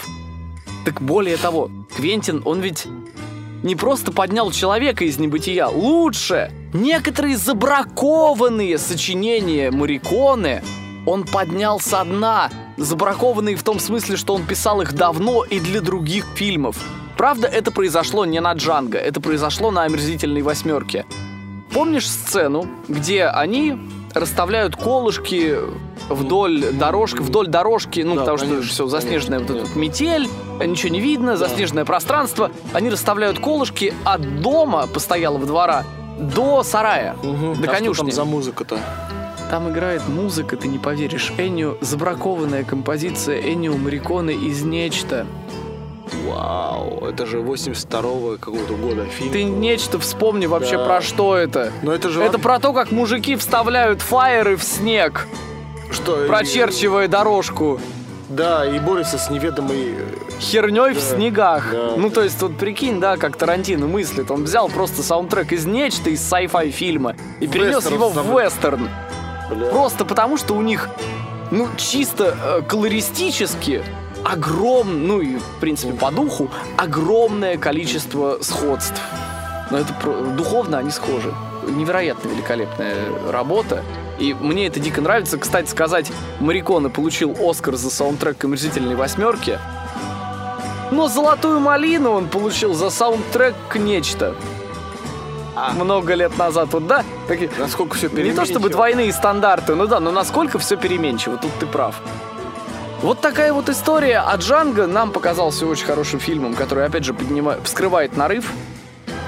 Так более того, Квентин, он ведь не просто поднял человека из небытия. Лучше! Некоторые забракованные сочинения Мариконы Он поднял со дна, забракованный в том смысле, что он писал их давно и для других фильмов. Правда, это произошло не на Джанго, это произошло на «Омерзительной восьмерке». Помнишь сцену, где они расставляют колышки вдоль дорожки, вдоль дорожки, ну, Да, потому что конечно, все заснеженная вот конечно, эта вот метель, ничего не видно, заснеженное пространство. Они расставляют колышки от дома постоялого двора до сарая, Мгм. до А что конюшни. там за музыка-то? Там играет музыка, ты не поверишь. Эннио, забракованная композиция Эннио Мариконы из «Нечто». Вау, это же 82-го какого-то года фильм. Ты «Нечто» вспомни вообще Да. про что это. Но это же... Это про то, как мужики вставляют фаеры в снег, что? и- прочерчивая дорожку Да, и борется с неведомой... э, херней в Да. снегах. Да. Ну, то есть, вот прикинь, да, как Тарантино мыслит. Он взял просто саундтрек из «Нечто», из sci-fi фильма и перенес Вестерн его в вестерн. Бля. Просто потому, что у них, ну, чисто э, колористически огром, ну и, в принципе, по духу, огромное количество сходств. Но это духовно они схожи. Невероятно великолепная работа. И мне это дико нравится. Кстати сказать, Марикона получил Оскар за саундтрек к «Омерзительной восьмерке». Но «Золотую малину» он получил за саундтрек к «Нечто». Много лет назад. Вот да, такие, Насколько все не то чтобы двойные стандарты, ну да, но насколько все переменчиво, тут ты прав. Вот такая вот история. А Джанго нам показался очень хорошим фильмом, который, опять же, поднимает, вскрывает нарыв.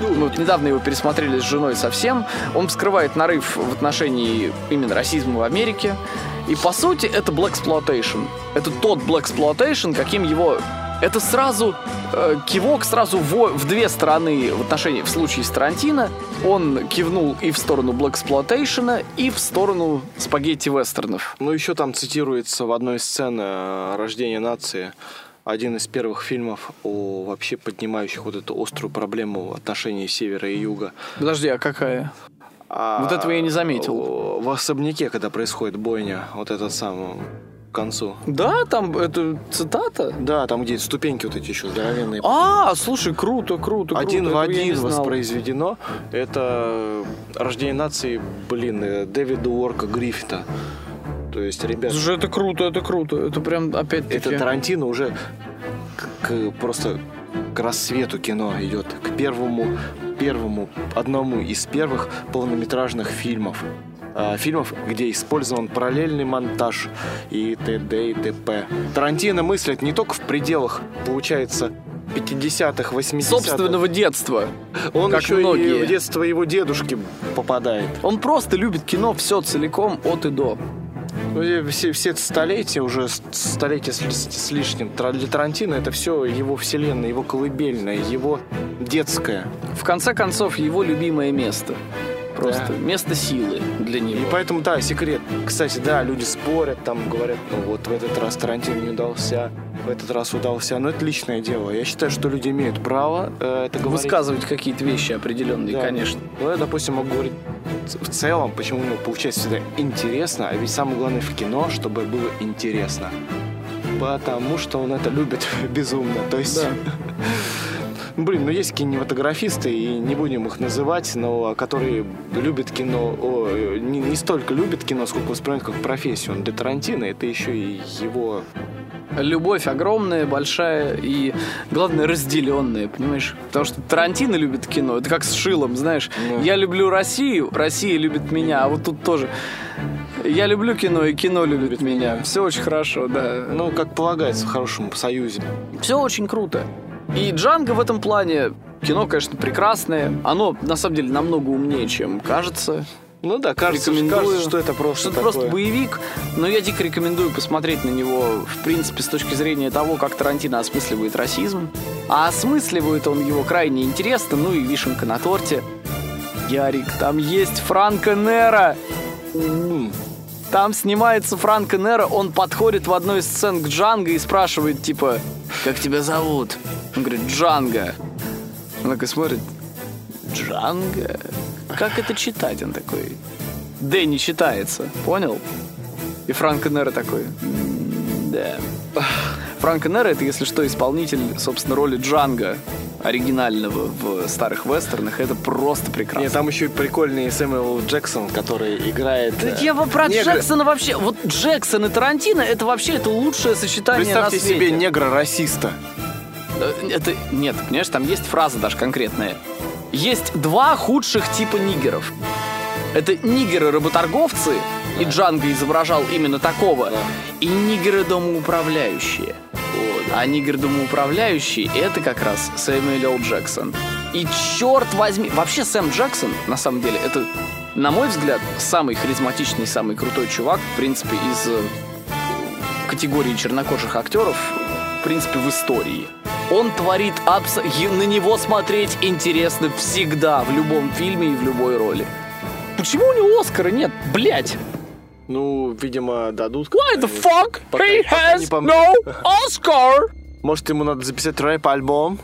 Мы вот недавно его пересмотрели с женой совсем. Он вскрывает нарыв в отношении именно расизма в Америке. И по сути это Black Exploitation. Это тот Black Exploitation, каким его... Это сразу э, кивок сразу в, в две стороны в отношении, в случае с Тарантино. Он кивнул и в сторону Exploitation, и в сторону спагетти-вестернов. Ну, еще там цитируется в одной сцене э, «Рождение нации» один из первых фильмов о вообще поднимающих вот эту острую проблему в отношении севера и юга. Подожди, а какая? А, Вот этого я не заметил. В особняке, когда происходит бойня, вот этот сам к концу. Да, там это цитата. Да, там где ступеньки вот эти еще здоровенные. А, слушай, круто, круто, круто. Один в я не один воспроизведено. Это «Рождение нации», блин, э, Дэвида Уорка Гриффита. То есть, ребят, Слушай, это круто, это круто. Это прям опять-таки... это Тарантино уже к, к- просто к рассвету кино идет, к первому, первому, одному из первых полнометражных фильмов. А, Фильмов, где использован параллельный монтаж и т.д. и т.п. Тарантино мыслит не только в пределах, получается, 50-х, 80-х. собственного детства. Он как еще многие. и в детство его дедушки попадает. Он просто любит кино все целиком от и до. Ну, Все, все столетия, уже столетия с, с лишним, для Тарантино это все его вселенная, его колыбельная, его детская. В конце концов, его любимое место. Просто Да. место силы для И него. поэтому, да, секрет. Кстати, да, люди спорят, там говорят, ну вот в этот раз Тарантино не удался, в этот раз удался. Но это личное дело. Я считаю, что люди имеют право э, это говорить. Высказывать какие-то вещи определенные, Да. конечно. Ну, я, допустим, могу говорить в целом, почему у него получается всегда интересно, а ведь самое главное в кино, чтобы было интересно. Потому что он это любит безумно. То есть... Да. Блин, ну есть кинематографисты, и не будем их называть, но которые любят кино, о, э, не, не столько любят кино, сколько воспринимают как профессию. Он для Тарантино это еще и его... Любовь огромная, большая и, главное, разделенная, понимаешь? Потому что Тарантино любит кино, это как с Шилом, знаешь. Да. Я люблю Россию, Россия любит меня, а вот тут тоже. Я люблю кино, и кино любит меня. Все очень хорошо, да. Ну, как полагается в хорошем союзе. Все очень круто. И Джанго в этом плане, кино, конечно, прекрасное. Оно, на самом деле, намного умнее, чем кажется. Ну да, кажется, Рекомендую. кажется, что это просто Что это такое. просто боевик, но я дико рекомендую посмотреть на него, в принципе, с точки зрения того, как Тарантино осмысливает расизм. А осмысливает он его крайне интересно, ну и вишенка на торте. Ярик, там есть Франко Нера. Там снимается Франко Нера, он подходит в одной из сцен к Джанго и спрашивает, типа, как тебя зовут? Он говорит, Джанго. Он такой смотрит, Джанго? Как это читать? Он такой, Д не читается, понял? И Франко Нера такой, «М, да. Франко Нера это, если что, исполнитель, собственно, роли Джанго. Оригинального в старых вестернах, это просто прекрасно. Нет, там еще и прикольный Сэмюэл Джексон, который играет... Да э, я про негра. Джексона вообще... Вот Джексон и Тарантино, это вообще это лучшее сочетание Представьте на свете. себе негра-расиста. Э, Это... Нет, понимаешь, там есть фраза даже конкретная. Есть два худших типа нигеров. Это нигеры-работорговцы, и Джанго изображал именно такого, и нигеры-домоуправляющие. Вот. А нигер-домоуправляющий — это как раз Сэмюэл Л. Джексон. И черт возьми, вообще Сэм Джексон, на самом деле, это, на мой взгляд, самый харизматичный, самый крутой чувак, в принципе, из э, категории чернокожих актеров, в принципе, в истории. Он творит абсо... е- На него смотреть интересно всегда, в любом фильме и в любой роли. Почему у него Оскара нет? Блять! Ну, видимо, дадут. Why the fuck Пока- he пока has пом- no Oscar? Может, ему надо записать рэп-альбом?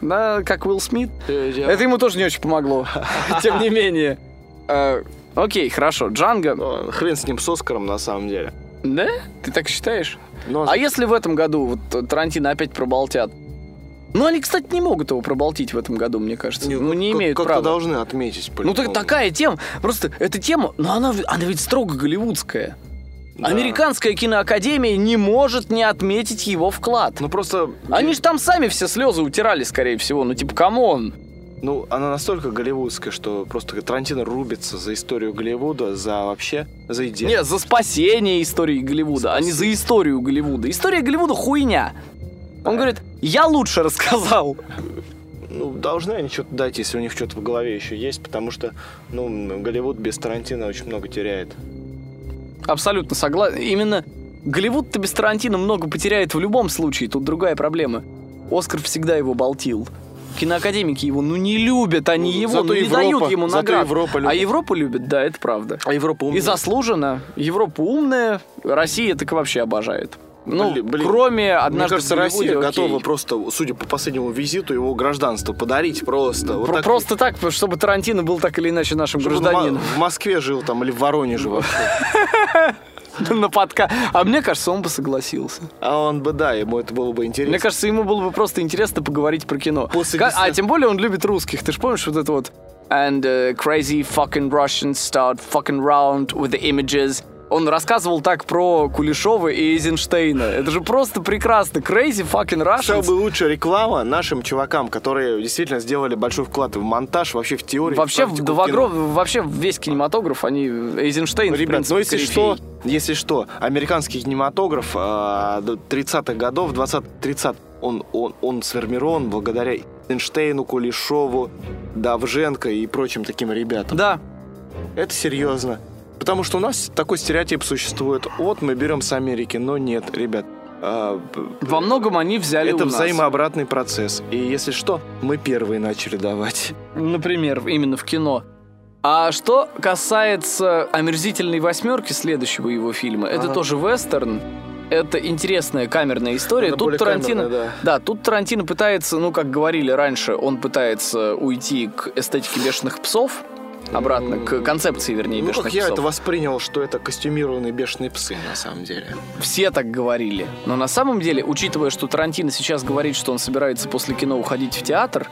Да, как Уилл Смит. Э, Это ему тоже не очень помогло. Тем не менее. Э, Окей, хорошо. Джанго. Ну, Хрен с ним с Оскаром, на самом деле. Да? Ты так считаешь? Но А если в этом году вот Тарантино опять проболтят? Ну, они, кстати, не могут его проболтить в этом году, мне кажется. ну, не как- имеют как-то права. должны отметить. Ну, так, такая тема. Просто эта тема, ну, она, она ведь строго голливудская. Да. Американская киноакадемия не может не отметить его вклад. Ну, просто... Они же там сами все слезы утирали, скорее всего. Ну, типа, come on. Ну, она настолько голливудская, что просто Тарантино рубится за историю Голливуда, за вообще, за идею. Нет, за спасение истории Голливуда, а не за историю Голливуда. История Голливуда хуйня. Он говорит, я лучше рассказал. Ну, должны они что-то дать, если у них что-то в голове еще есть, потому что, ну, Голливуд без Тарантино очень много теряет. Абсолютно согласен. Именно Голливуд-то без Тарантино много потеряет в любом случае. Тут другая проблема. Оскар всегда его болтил. Киноакадемики его, ну не любят они его, Зато ну не Европа- дают ему наград. Европа любит. А Европа любит, да, это правда. А Европа И заслуженно. Европа умная, Россия так вообще обожает. Ну, Блин, кроме однажды Мне кажется, Россия окей. готова просто, судя по последнему визиту, его гражданство подарить просто. Вот Про- так, Просто так, чтобы Тарантино был так или иначе нашим чтобы гражданином. в Москве жил там или в Воронеже вообще. на подка. А мне кажется, он бы согласился. А он бы, да, ему это было бы интересно. Мне кажется, ему было бы просто интересно поговорить про кино. После А тем более он любит русских. Ты же помнишь вот это вот And uh, crazy fucking Russians start fucking round with the images. Он рассказывал так про Кулешова и Эйзенштейна. Это же просто прекрасно. Crazy fucking Russians. бы лучше реклама нашим чувакам, которые действительно сделали большой вклад в монтаж, вообще в теорию. Вообще, в в, практику в огром- вообще весь кинематограф, они Эйзенштейн, в Ребят, принципе, ну если корифей. что, если что, американский кинематограф а, до 30-х годов, 20-30 он, он, он сформирован благодаря Эйнштейну, Кулешову, Давженко и прочим таким ребятам. Да, Это серьезно. Потому что у нас такой стереотип существует. Вот мы берем с Америки, но нет, ребят. а, во многом они взяли это у нас. взаимообратный процесс. И если что, мы первые начали давать. Например, именно в кино. А что касается «Омерзительной восьмерки» следующего его фильма, это Ага. тоже вестерн. Это интересная камерная история. Она тут Тарантино, камерная, да. тут Тарантино пытается, ну как говорили раньше, он пытается уйти к эстетике бешеных псов, обратно к концепции, вернее, Ну, бешеных как я псов. это воспринял, что это костюмированные бешеные псы, на самом деле. Все так говорили. Но на самом деле, учитывая, что Тарантино сейчас говорит, что он собирается после кино уходить в театр,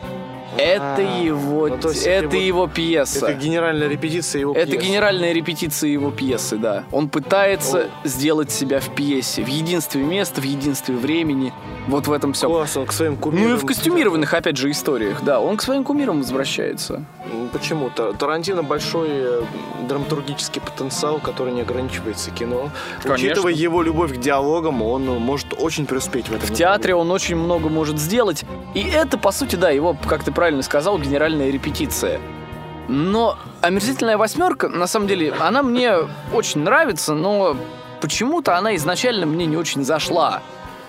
это А, его, ну, это это его пьеса. Это генеральная репетиция его Это пьесы. генеральная репетиция его пьесы, да. Он пытается О. сделать себя в пьесе, в единстве места, в единстве времени. Вот в этом все. Класс, он к своим кумирам... Ну и в костюмированных, опять же, историях, да. Он к своим кумирам возвращается. М, Почему? Та- Тарантино большой э, драматургический потенциал, который не ограничивается кино. Конечно. Учитывая его любовь к диалогам, он может очень преуспеть в этом. В театре он очень много может сделать. И это, по сути, да, его, как ты правильно сказал, генеральная репетиция. Но «Омерзительная восьмерка», на самом деле, она мне очень нравится, но почему-то она изначально мне не очень зашла.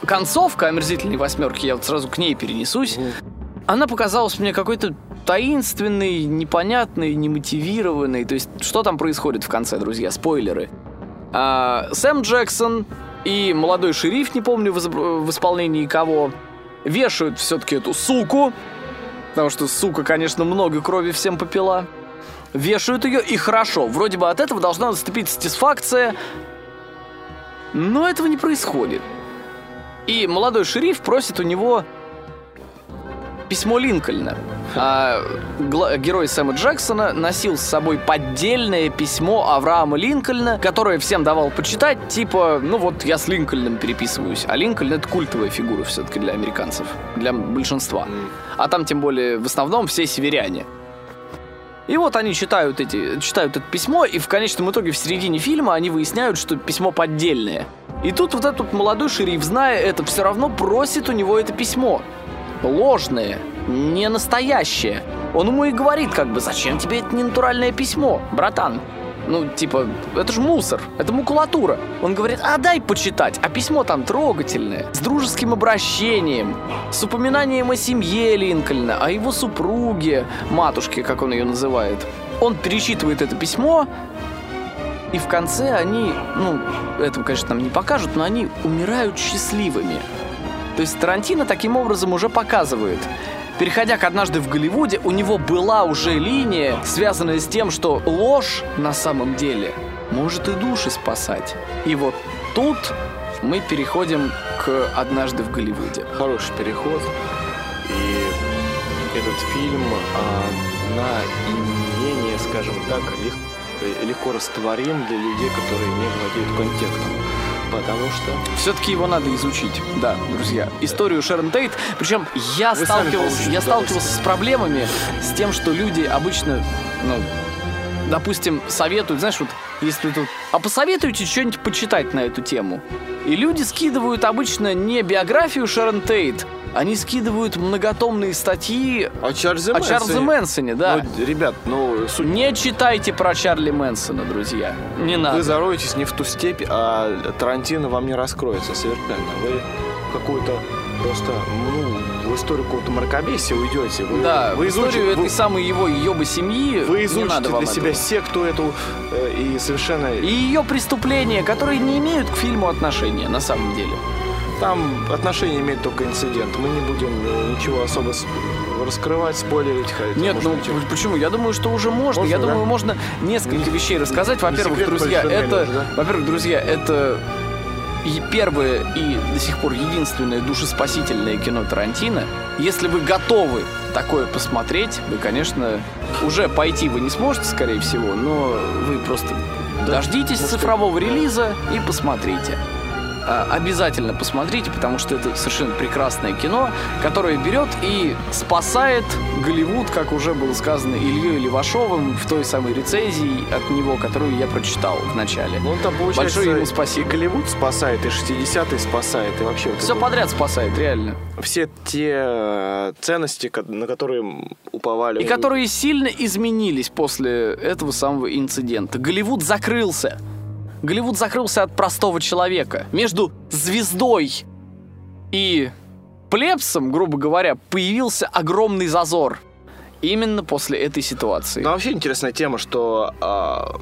Концовка «Омерзительной восьмерки», я вот сразу к ней перенесусь, она показалась мне какой-то таинственной, непонятной, немотивированной. То есть, что там происходит в конце, друзья? Спойлеры. А, Сэм Джексон и молодой шериф, не помню в, в исполнении кого, вешают все-таки эту суку, потому что сука, конечно, много крови всем попила. Вешают ее, и хорошо. Вроде бы от этого должна наступить сатисфакция, но этого не происходит. И молодой шериф просит у него письмо Линкольна. А герой Сэма Джексона носил с собой поддельное письмо Авраама Линкольна, которое всем давал почитать, типа, ну вот я с Линкольном переписываюсь. А Линкольн это культовая фигура все-таки для американцев, для большинства. А там тем более в основном все северяне. И вот они читают, эти, читают это письмо, и в конечном итоге в середине фильма они выясняют, что письмо поддельное. И тут вот этот молодой шериф, зная это, все равно просит у него это письмо. Ложное, не настоящее. Он ему и говорит, как бы, зачем тебе это ненатуральное письмо, братан? Ну, типа, это же мусор, это макулатура. Он говорит, а дай почитать. А письмо там трогательное, с дружеским обращением, с упоминанием о семье Линкольна, о его супруге, матушке, как он ее называет. Он перечитывает это письмо, и в конце они, ну, этого, конечно, нам не покажут, но они умирают счастливыми. То есть Тарантино таким образом уже показывает. Переходя к «Однажды в Голливуде», у него была уже линия, связанная с тем, что ложь на самом деле может и души спасать. И вот тут мы переходим к «Однажды в Голливуде». Хороший переход. И этот фильм а, на имение, скажем так, лег- э, легко растворим для людей, которые не владеют контекстом. Потому что Все-таки его надо изучить, да, друзья. Историю Шерон Тейт. Причем я Вы сталкивался, я сталкивался с проблемами, с тем, что люди обычно, ну, допустим, советуют, знаешь, вот если тут, а посоветуйте что-нибудь почитать на эту тему. И люди скидывают обычно не биографию Шерон Тейт, они скидывают многотомные статьи о Чарльзе о Чарльзе Мэнсоне, да. Ну, ребят, ну, суть Не читайте про Чарли Мэнсона, друзья. Не надо. Вы зароетесь не в ту степь, а Тарантино вам не раскроется совершенно. Вы какую-то просто, ну, в историю какого-то мракобесия уйдете. Вы, Да, вы в историю изучите- этой вы- самой его ебы семьи Вы изучите надо для себя этого. секту эту э, и совершенно... И ее преступления, которые не имеют к фильму отношения, на самом деле. Там отношение имеет только инцидент. Мы не будем э, ничего особо раскрывать, спойлерить. хотя, Нет, может ну быть, почему? Я думаю, что уже можно. Можно, Я да? думаю, можно несколько вещей рассказать. Во-первых, друзья, это, да? во-первых, друзья, это и первое и до сих пор единственное душеспасительное кино Тарантино. Если вы готовы такое посмотреть, вы, конечно, уже пойти вы не сможете, скорее всего, но вы просто дождитесь цифрового релиза и посмотрите. А, Обязательно посмотрите, потому что это совершенно прекрасное кино, которое берет и спасает Голливуд, как уже было сказано Ильей Левашовым в той самой рецензии от него, которую я прочитал в начале. Ну, там получается, Большое ему спасибо. Голливуд спасает, и 60-й спасает, и вообще... вот Все это- подряд спасает, реально. Все те э, ценности, на которые уповали... И которые сильно изменились после этого самого инцидента. Голливуд закрылся. Голливуд закрылся от простого человека. Между звездой и плебсом, грубо говоря, появился огромный зазор. Именно после этой ситуации. Ну, вообще интересная тема, что а,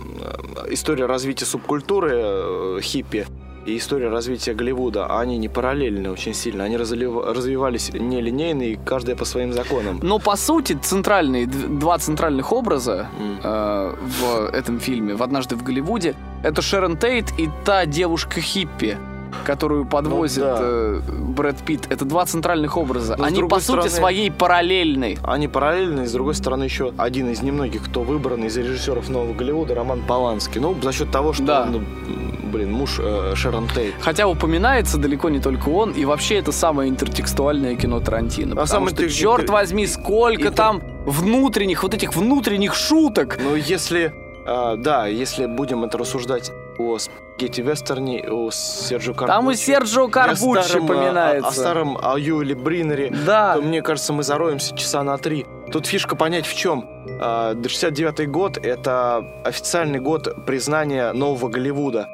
э, история развития субкультуры э, хиппи и история развития Голливуда, они не параллельны очень сильно. Они развивались нелинейно, и каждая по своим законам. Но по сути центральные два центральных образа М. э, в этом фильме, в однажды в Голливуде, это Шерон Тейт и та девушка хиппи, которую подвозит Ну да. э, Брэд Питт. Это два центральных образа. Но Они по сути стороны- своей параллельны. Они параллельны, и с другой стороны еще один из немногих, кто выбран из режиссеров Нового Голливуда, Роман Поланский. Ну, за счет того, что Да. он, м, блин, муж э, Шерон Тейт. Хотя упоминается далеко не только он, и вообще это самое интертекстуальное кино Тарантино. А потому самое что, интер- черт возьми, сколько интер- там внутренних, вот этих внутренних шуток. Ну, если, э, да, если будем это рассуждать о спагетти вестерне, о Серджио Корбуччи. Там и Серджио и о Корбуччи старом, поминается. О, о старом о Юле Бриннере. Да. то, мне кажется, мы зароемся часа на три. Тут фишка понять в чем. 69 год — это официальный год признания нового Голливуда.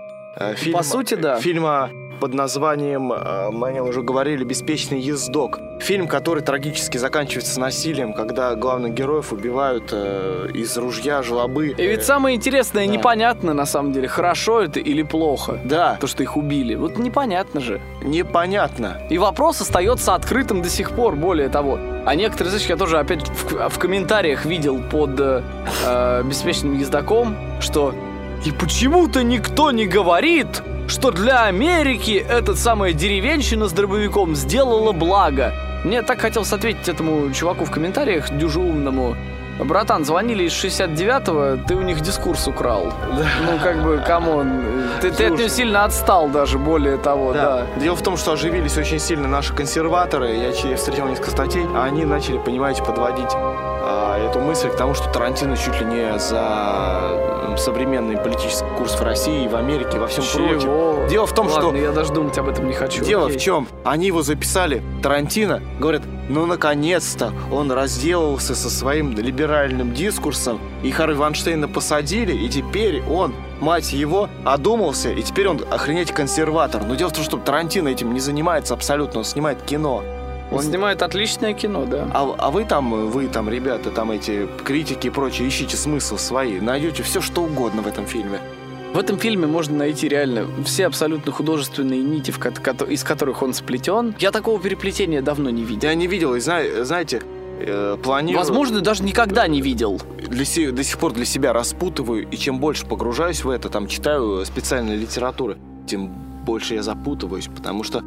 Фильм, По сути, да. Фильма под названием, э, мы о нем уже говорили, «Беспечный ездок». Фильм, который трагически заканчивается насилием, когда главных героев убивают э, из ружья, жлобы. И ведь самое интересное, Да. непонятно на самом деле, хорошо это или плохо. Да, То, что их убили. Вот непонятно же. непонятно. И вопрос остается открытым до сих пор, более того. А некоторые, знаешь, я тоже опять в, в комментариях видел под э, э, беспечным ездаком, что и почему-то никто не говорит, что для Америки эта самая деревенщина с дробовиком сделала благо. Мне так хотелось ответить этому чуваку в комментариях, дюжумному. Братан, звонили из 69-го, ты у них дискурс украл. Ну, как бы, come on. Ты, ты от него сильно отстал даже, более того, да. Дело в том, что оживились очень сильно наши консерваторы. Я че- встретил несколько статей, а они начали, понимаете, подводить а, эту мысль к тому, что Тарантино чуть ли не за м, современный политический курс в России, в Америке, во всем Чего? прочем. Дело в том, Ладно, что я даже думать об этом не хочу. Дело Окей. в чем? Они его записали, Тарантино, говорят, ну наконец-то он разделался со своим либеральным дискурсом, и Харви Ванштейна посадили, и теперь он, мать его, одумался, и теперь он охренеть консерватор. Но дело в том, что Тарантино этим не занимается абсолютно, он снимает кино. Он снимает отличное кино, да. А, а вы там, вы там, ребята, там эти критики и прочие, ищите смысл свои, найдете все, что угодно в этом фильме. В этом фильме можно найти реально все абсолютно художественные нити, из которых он сплетен. Я такого переплетения давно не видел. Я не видел, и зна- знаете, э, планирую... Возможно, даже никогда не видел. для се- до сих пор для себя распутываю, и чем больше погружаюсь в это, там читаю специальной литературы, тем больше я запутываюсь, потому что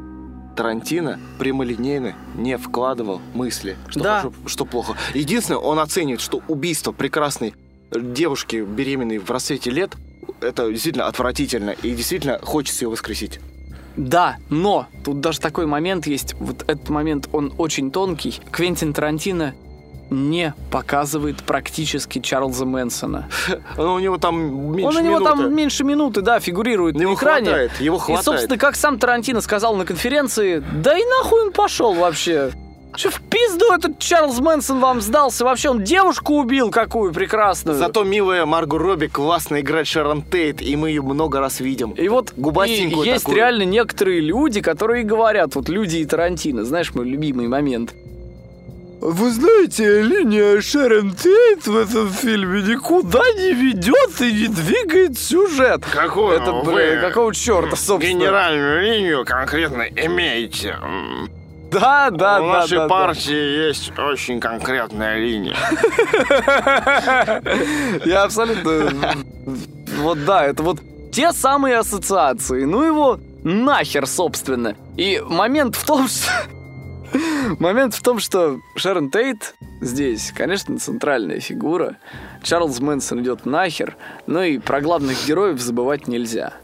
Тарантино прямолинейно не вкладывал мысли, что Да. хорошо, что плохо. Единственное, он оценивает, что убийство прекрасной девушки, беременной в расцвете лет, это действительно отвратительно, и действительно хочется ее воскресить. Да, но тут даже такой момент есть. Вот этот момент, он очень тонкий. Квентин Тарантино не показывает практически Чарльза Мэнсона. Но у него там меньше он у него минуты. там меньше минуты, да, фигурирует Его на экране. хватает, его И, хватает. собственно, как сам Тарантино сказал на конференции, да и нахуй он пошел вообще. Что в пизду этот Чарльз Мэнсон вам сдался? Вообще он девушку убил какую прекрасную. Зато милая Марго Робби классно играет Шерон Тейт, и мы ее много раз видим. И вот Губастенькую и есть такую. реально некоторые люди, которые говорят, вот люди и Тарантино, знаешь, мой любимый момент. Вы знаете, линия Шерон Тейт в этом фильме никуда не ведет и не двигает сюжет. Какую Это, блин, какого черта, собственно? генеральную линию конкретно имеете? Да, да, У да, нашей да, да. партии есть очень конкретная линия. Я абсолютно... Вот да, это вот те самые ассоциации. Ну его нахер, собственно. И момент в том, что... Момент в том, что Шерон Тейт здесь, конечно, центральная фигура. Чарльз Мэнсон идет нахер. Ну и про главных героев забывать нельзя.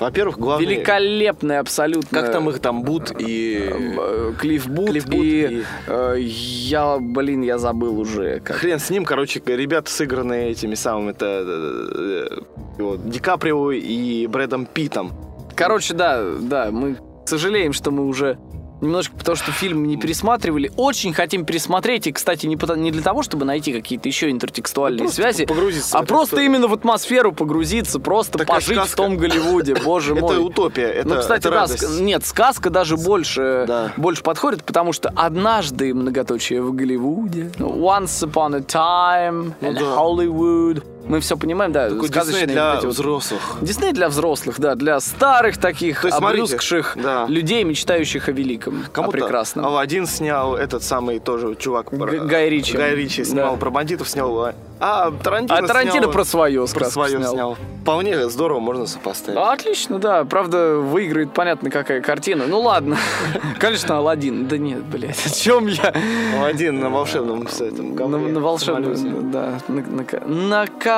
Во-первых, главное... Великолепный абсолютно... Как там их там Бут и... э, Клифф Бут, Клифф Бут и, и- э, я, блин, я забыл уже. Как... Хрен с ним, короче, ребята сыгранные этими самыми, это... э, вот, Ди Каприо и Брэдом Питом. Короче, да, да, мы сожалеем, что мы уже немножко, потому что фильм не пересматривали. Очень хотим пересмотреть, и, кстати, не, потому- не для того, чтобы найти какие-то еще интертекстуальные Просто связи, погрузиться в а просто историю. именно в атмосферу погрузиться, просто Такая пожить в сказка. том Голливуде, боже мой. Это утопия, это, ну, кстати, это да, ск- нет, сказка даже больше, Да. больше подходит, потому что однажды многоточие в Голливуде, ну, once upon a time Ну in да. Hollywood, мы все понимаем, да, Такой сказочные Дисней для вот вот взрослых. Дисней для взрослых, да, для старых таких То есть, смотрите, обрюзгших да. людей, мечтающих о великом, о Кому-то прекрасном. Алладин снял, этот самый тоже чувак. про- Г- Гай Ричи. Гай Ричи снял, Да. про бандитов снял. а- А Тарантино А Тарантино снял- про свое про свое снял. снял. Вполне здорово можно сопоставить. А, Отлично, да. Правда, выиграет понятно какая картина. Ну ладно. Конечно, Алладин. Да нет, блядь, о чем я? Алладин на волшебном этом На, волшебном, да, на,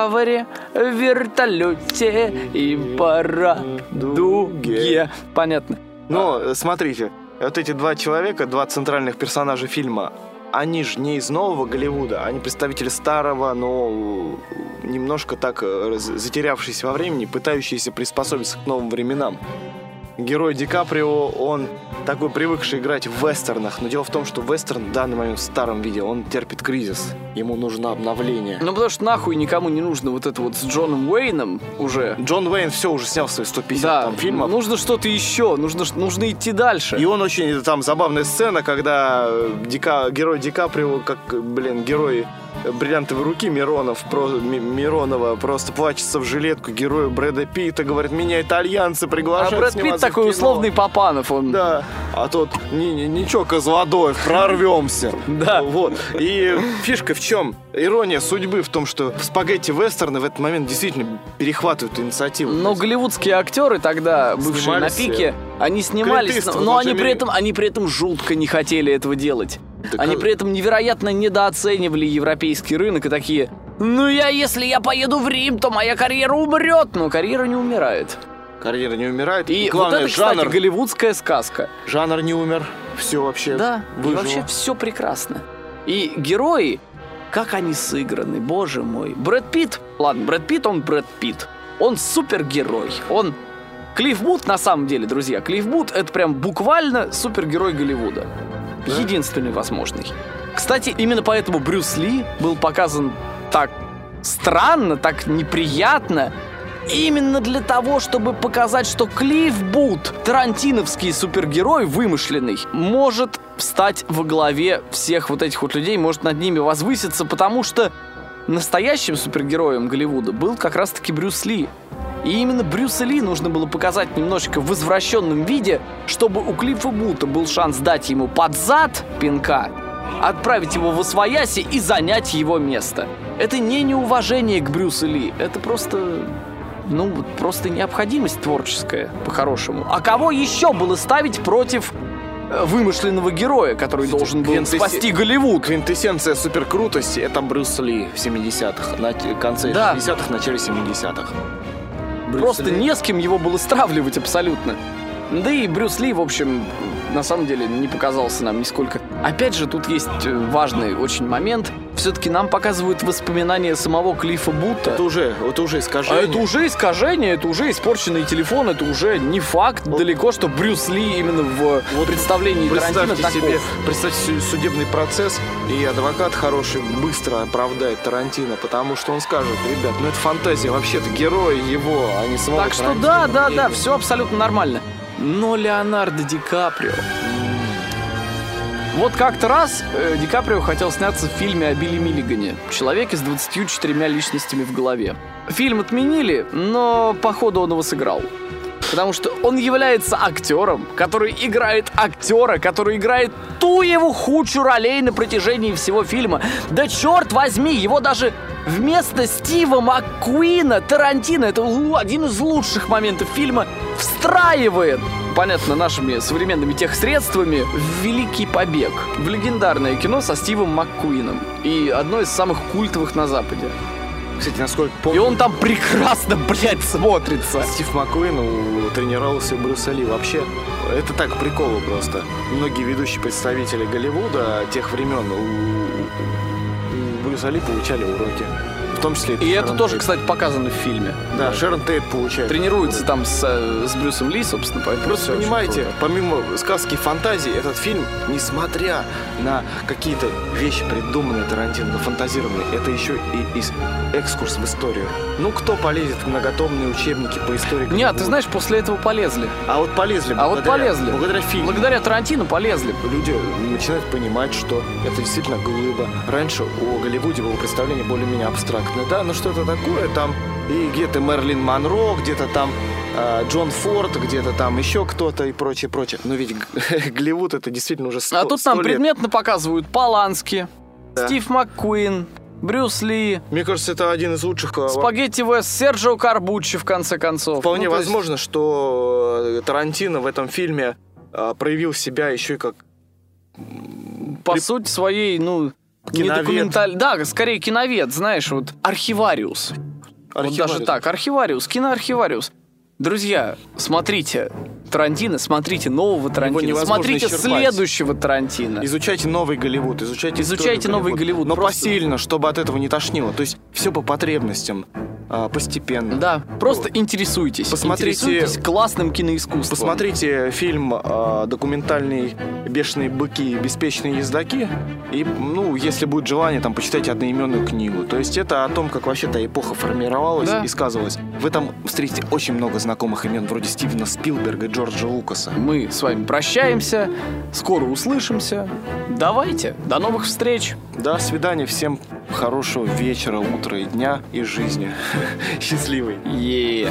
ковре, в вертолете и парадуге. Понятно. Но э, смотрите, вот эти два человека, два центральных персонажа фильма, они же не из нового Голливуда, они представители старого, но э, немножко так э, затерявшиеся во времени, пытающиеся приспособиться к новым временам. Герой Ди Каприо, он такой привыкший играть в вестернах, но дело в том, что вестерн в данный момент в старом виде, он терпит кризис, ему нужно обновление. Ну, потому что нахуй никому не нужно вот это вот с Джоном Уэйном уже. Джон Уэйн все уже снял свои 150 Да, там, фильмов. нужно что-то еще, нужно, нужно идти дальше. И он очень, там, забавная сцена, когда э, Ди Ка- герой Ди Каприо, как, блин, герой бриллиантовой руки Миронов, про, Ми- Миронова просто плачется в жилетку герою Брэда Питта, говорит, меня итальянцы А приглашают Брэд Питт такой кино». условный Папанов, он... Да, а тот, ничего, Козлодоев, прорвемся. Да. Вот. И фишка в чем? Ирония судьбы в том, что спагетти-вестерны в этот момент действительно перехватывают инициативу. Но голливудские актеры тогда, бывшие на пике, они снимались, но, они при этом, они при этом жутко не хотели этого делать. Так они а- при этом невероятно недооценивали европейский рынок и такие, ну я, если я поеду в Рим, то моя карьера умрет. Но карьера не умирает. Карьера не умирает. И главное, вот это, кстати, жанр, голливудская сказка. жанр не умер. Все вообще Да, и выжило. вообще все прекрасно. И герои, как они сыграны, боже мой. Брэд Питт, ладно, Брэд Питт, он Брэд Питт. Он супергерой. Он Клифф Бут, на самом деле, друзья, Клифф Бут это прям буквально супергерой Голливуда. Единственный возможный. Кстати, именно поэтому Брюс Ли был показан так странно, так неприятно, Именно для того, чтобы показать, что Клифф Бут, тарантиновский супергерой вымышленный, может встать во главе всех вот этих вот людей, может над ними возвыситься, потому что настоящим супергероем Голливуда был как раз-таки Брюс Ли. И именно Брюса Ли нужно было показать немножечко в извращенном виде, чтобы у Клиффа Бута был шанс дать ему под зад пинка, отправить его в освояси и занять его место. Это не неуважение к Брюсу Ли, это просто ну, вот просто необходимость творческая, по-хорошему. А кого еще было ставить против э, вымышленного героя, который должен был квинтэссе- спасти Голливуд? Квинтэссенция суперкрутости это Брюс Ли в 70-х, на конце Да. 60-х, начале 70-х. Брюс Просто Ли. не с кем его было стравливать абсолютно. Да и Брюс Ли, в общем, на самом деле не показался нам нисколько. Опять же, тут есть э, важный очень момент. Все-таки нам показывают воспоминания самого Клиффа Бута. Это уже, это уже А искажение. это уже искажение, это уже испорченный телефон, это уже не факт далеко, что Брюс Ли именно в представлении Тарантино Представьте таков. себе, представьте судебный процесс, и адвокат хороший быстро оправдает Тарантино, потому что он скажет, ребят, ну это фантазия, вообще-то герои его, а не самого Так что Тарантино. да, да, да, Не- все абсолютно нормально. Но Леонардо Ди Каприо... Вот как-то раз э, Ди Каприо хотел сняться в фильме о Билли Миллигане. Человеке с 24 личностями в голове. Фильм отменили, но походу он его сыграл. Потому что он является актером, который играет актера, который играет ту его худшую ролей на протяжении всего фильма. Да черт возьми, его даже вместо Стива МакКуина Тарантино, это один из лучших моментов фильма, встраивает, понятно, нашими современными техсредствами, в «Великий побег», в легендарное кино со Стивом МакКуином. И одно из самых культовых на Западе. Кстати, насколько И помню, он там прекрасно, блядь, смотрится. Стив Маккуин тренировался у Брюса Ли. Вообще, это так приколы просто. Многие ведущие представители Голливуда тех времен у, у Брюса Ли получали уроки. В том числе И это Шерон тоже, Тейт. кстати, показано в фильме. Да, Шерон Тейт получает. Тренируется там с, э, с Брюсом Ли, собственно, поэтому Просто понимаете, помимо сказки и фантазии, этот фильм, несмотря на какие-то вещи, придуманные Тарантино, фантазированные, это еще и из экскурс в историю. Ну, кто полезет в многотомные учебники по истории Нет, ты Голливуда? знаешь, после этого полезли. А вот полезли А вот полезли. Благодаря фильму. Благодаря Тарантино полезли. Люди начинают понимать, что это действительно глыба. Раньше о Голливуде было представление более-менее абстрактное. Да, ну что это такое? Там и где-то Мерлин Монро, где-то там э, Джон Форд, где-то там еще кто-то и прочее, прочее. Но ведь Голливуд это действительно уже 100, А тут нам 100 лет. предметно показывают Полански, Да. Стив МакКуин, Брюс Ли, Мне кажется, это один из лучших... э, Спагетти Вест, Серджио Карбуччи, в конце концов. Вполне Ну, то есть- возможно, что э, Тарантино в этом фильме э, проявил себя еще и как по При- сути своей, ну, не Киновед. документаль... Да, скорее киновед, знаешь, вот архивариус. Вот даже архивариус. так, архивариус, киноархивариус. Друзья, смотрите Тарантино, смотрите нового Тарантино, смотрите исчерпать. следующего Тарантино. Изучайте новый Голливуд, изучайте Изучайте новый Голливуд, Но просто- посильно, чтобы от этого не тошнило. То есть все по потребностям, а, постепенно. Да, просто интересуйтесь. Посмотрите- Интересуйтесь классным киноискусством. Посмотрите фильм а, документальный «Бешеные быки. Беспечные ездаки». И, ну, если будет желание, там, почитайте одноименную книгу. То есть это о том, как вообще та эпоха формировалась Да. и сказывалась. В этом встретите очень много знакомых имен, вроде Стивена Спилберга и Джорджа Лукаса. Мы с вами прощаемся, скоро услышимся. Давайте, до новых встреч. До свидания, всем хорошего вечера, утра и дня и жизни. Счастливый. Е.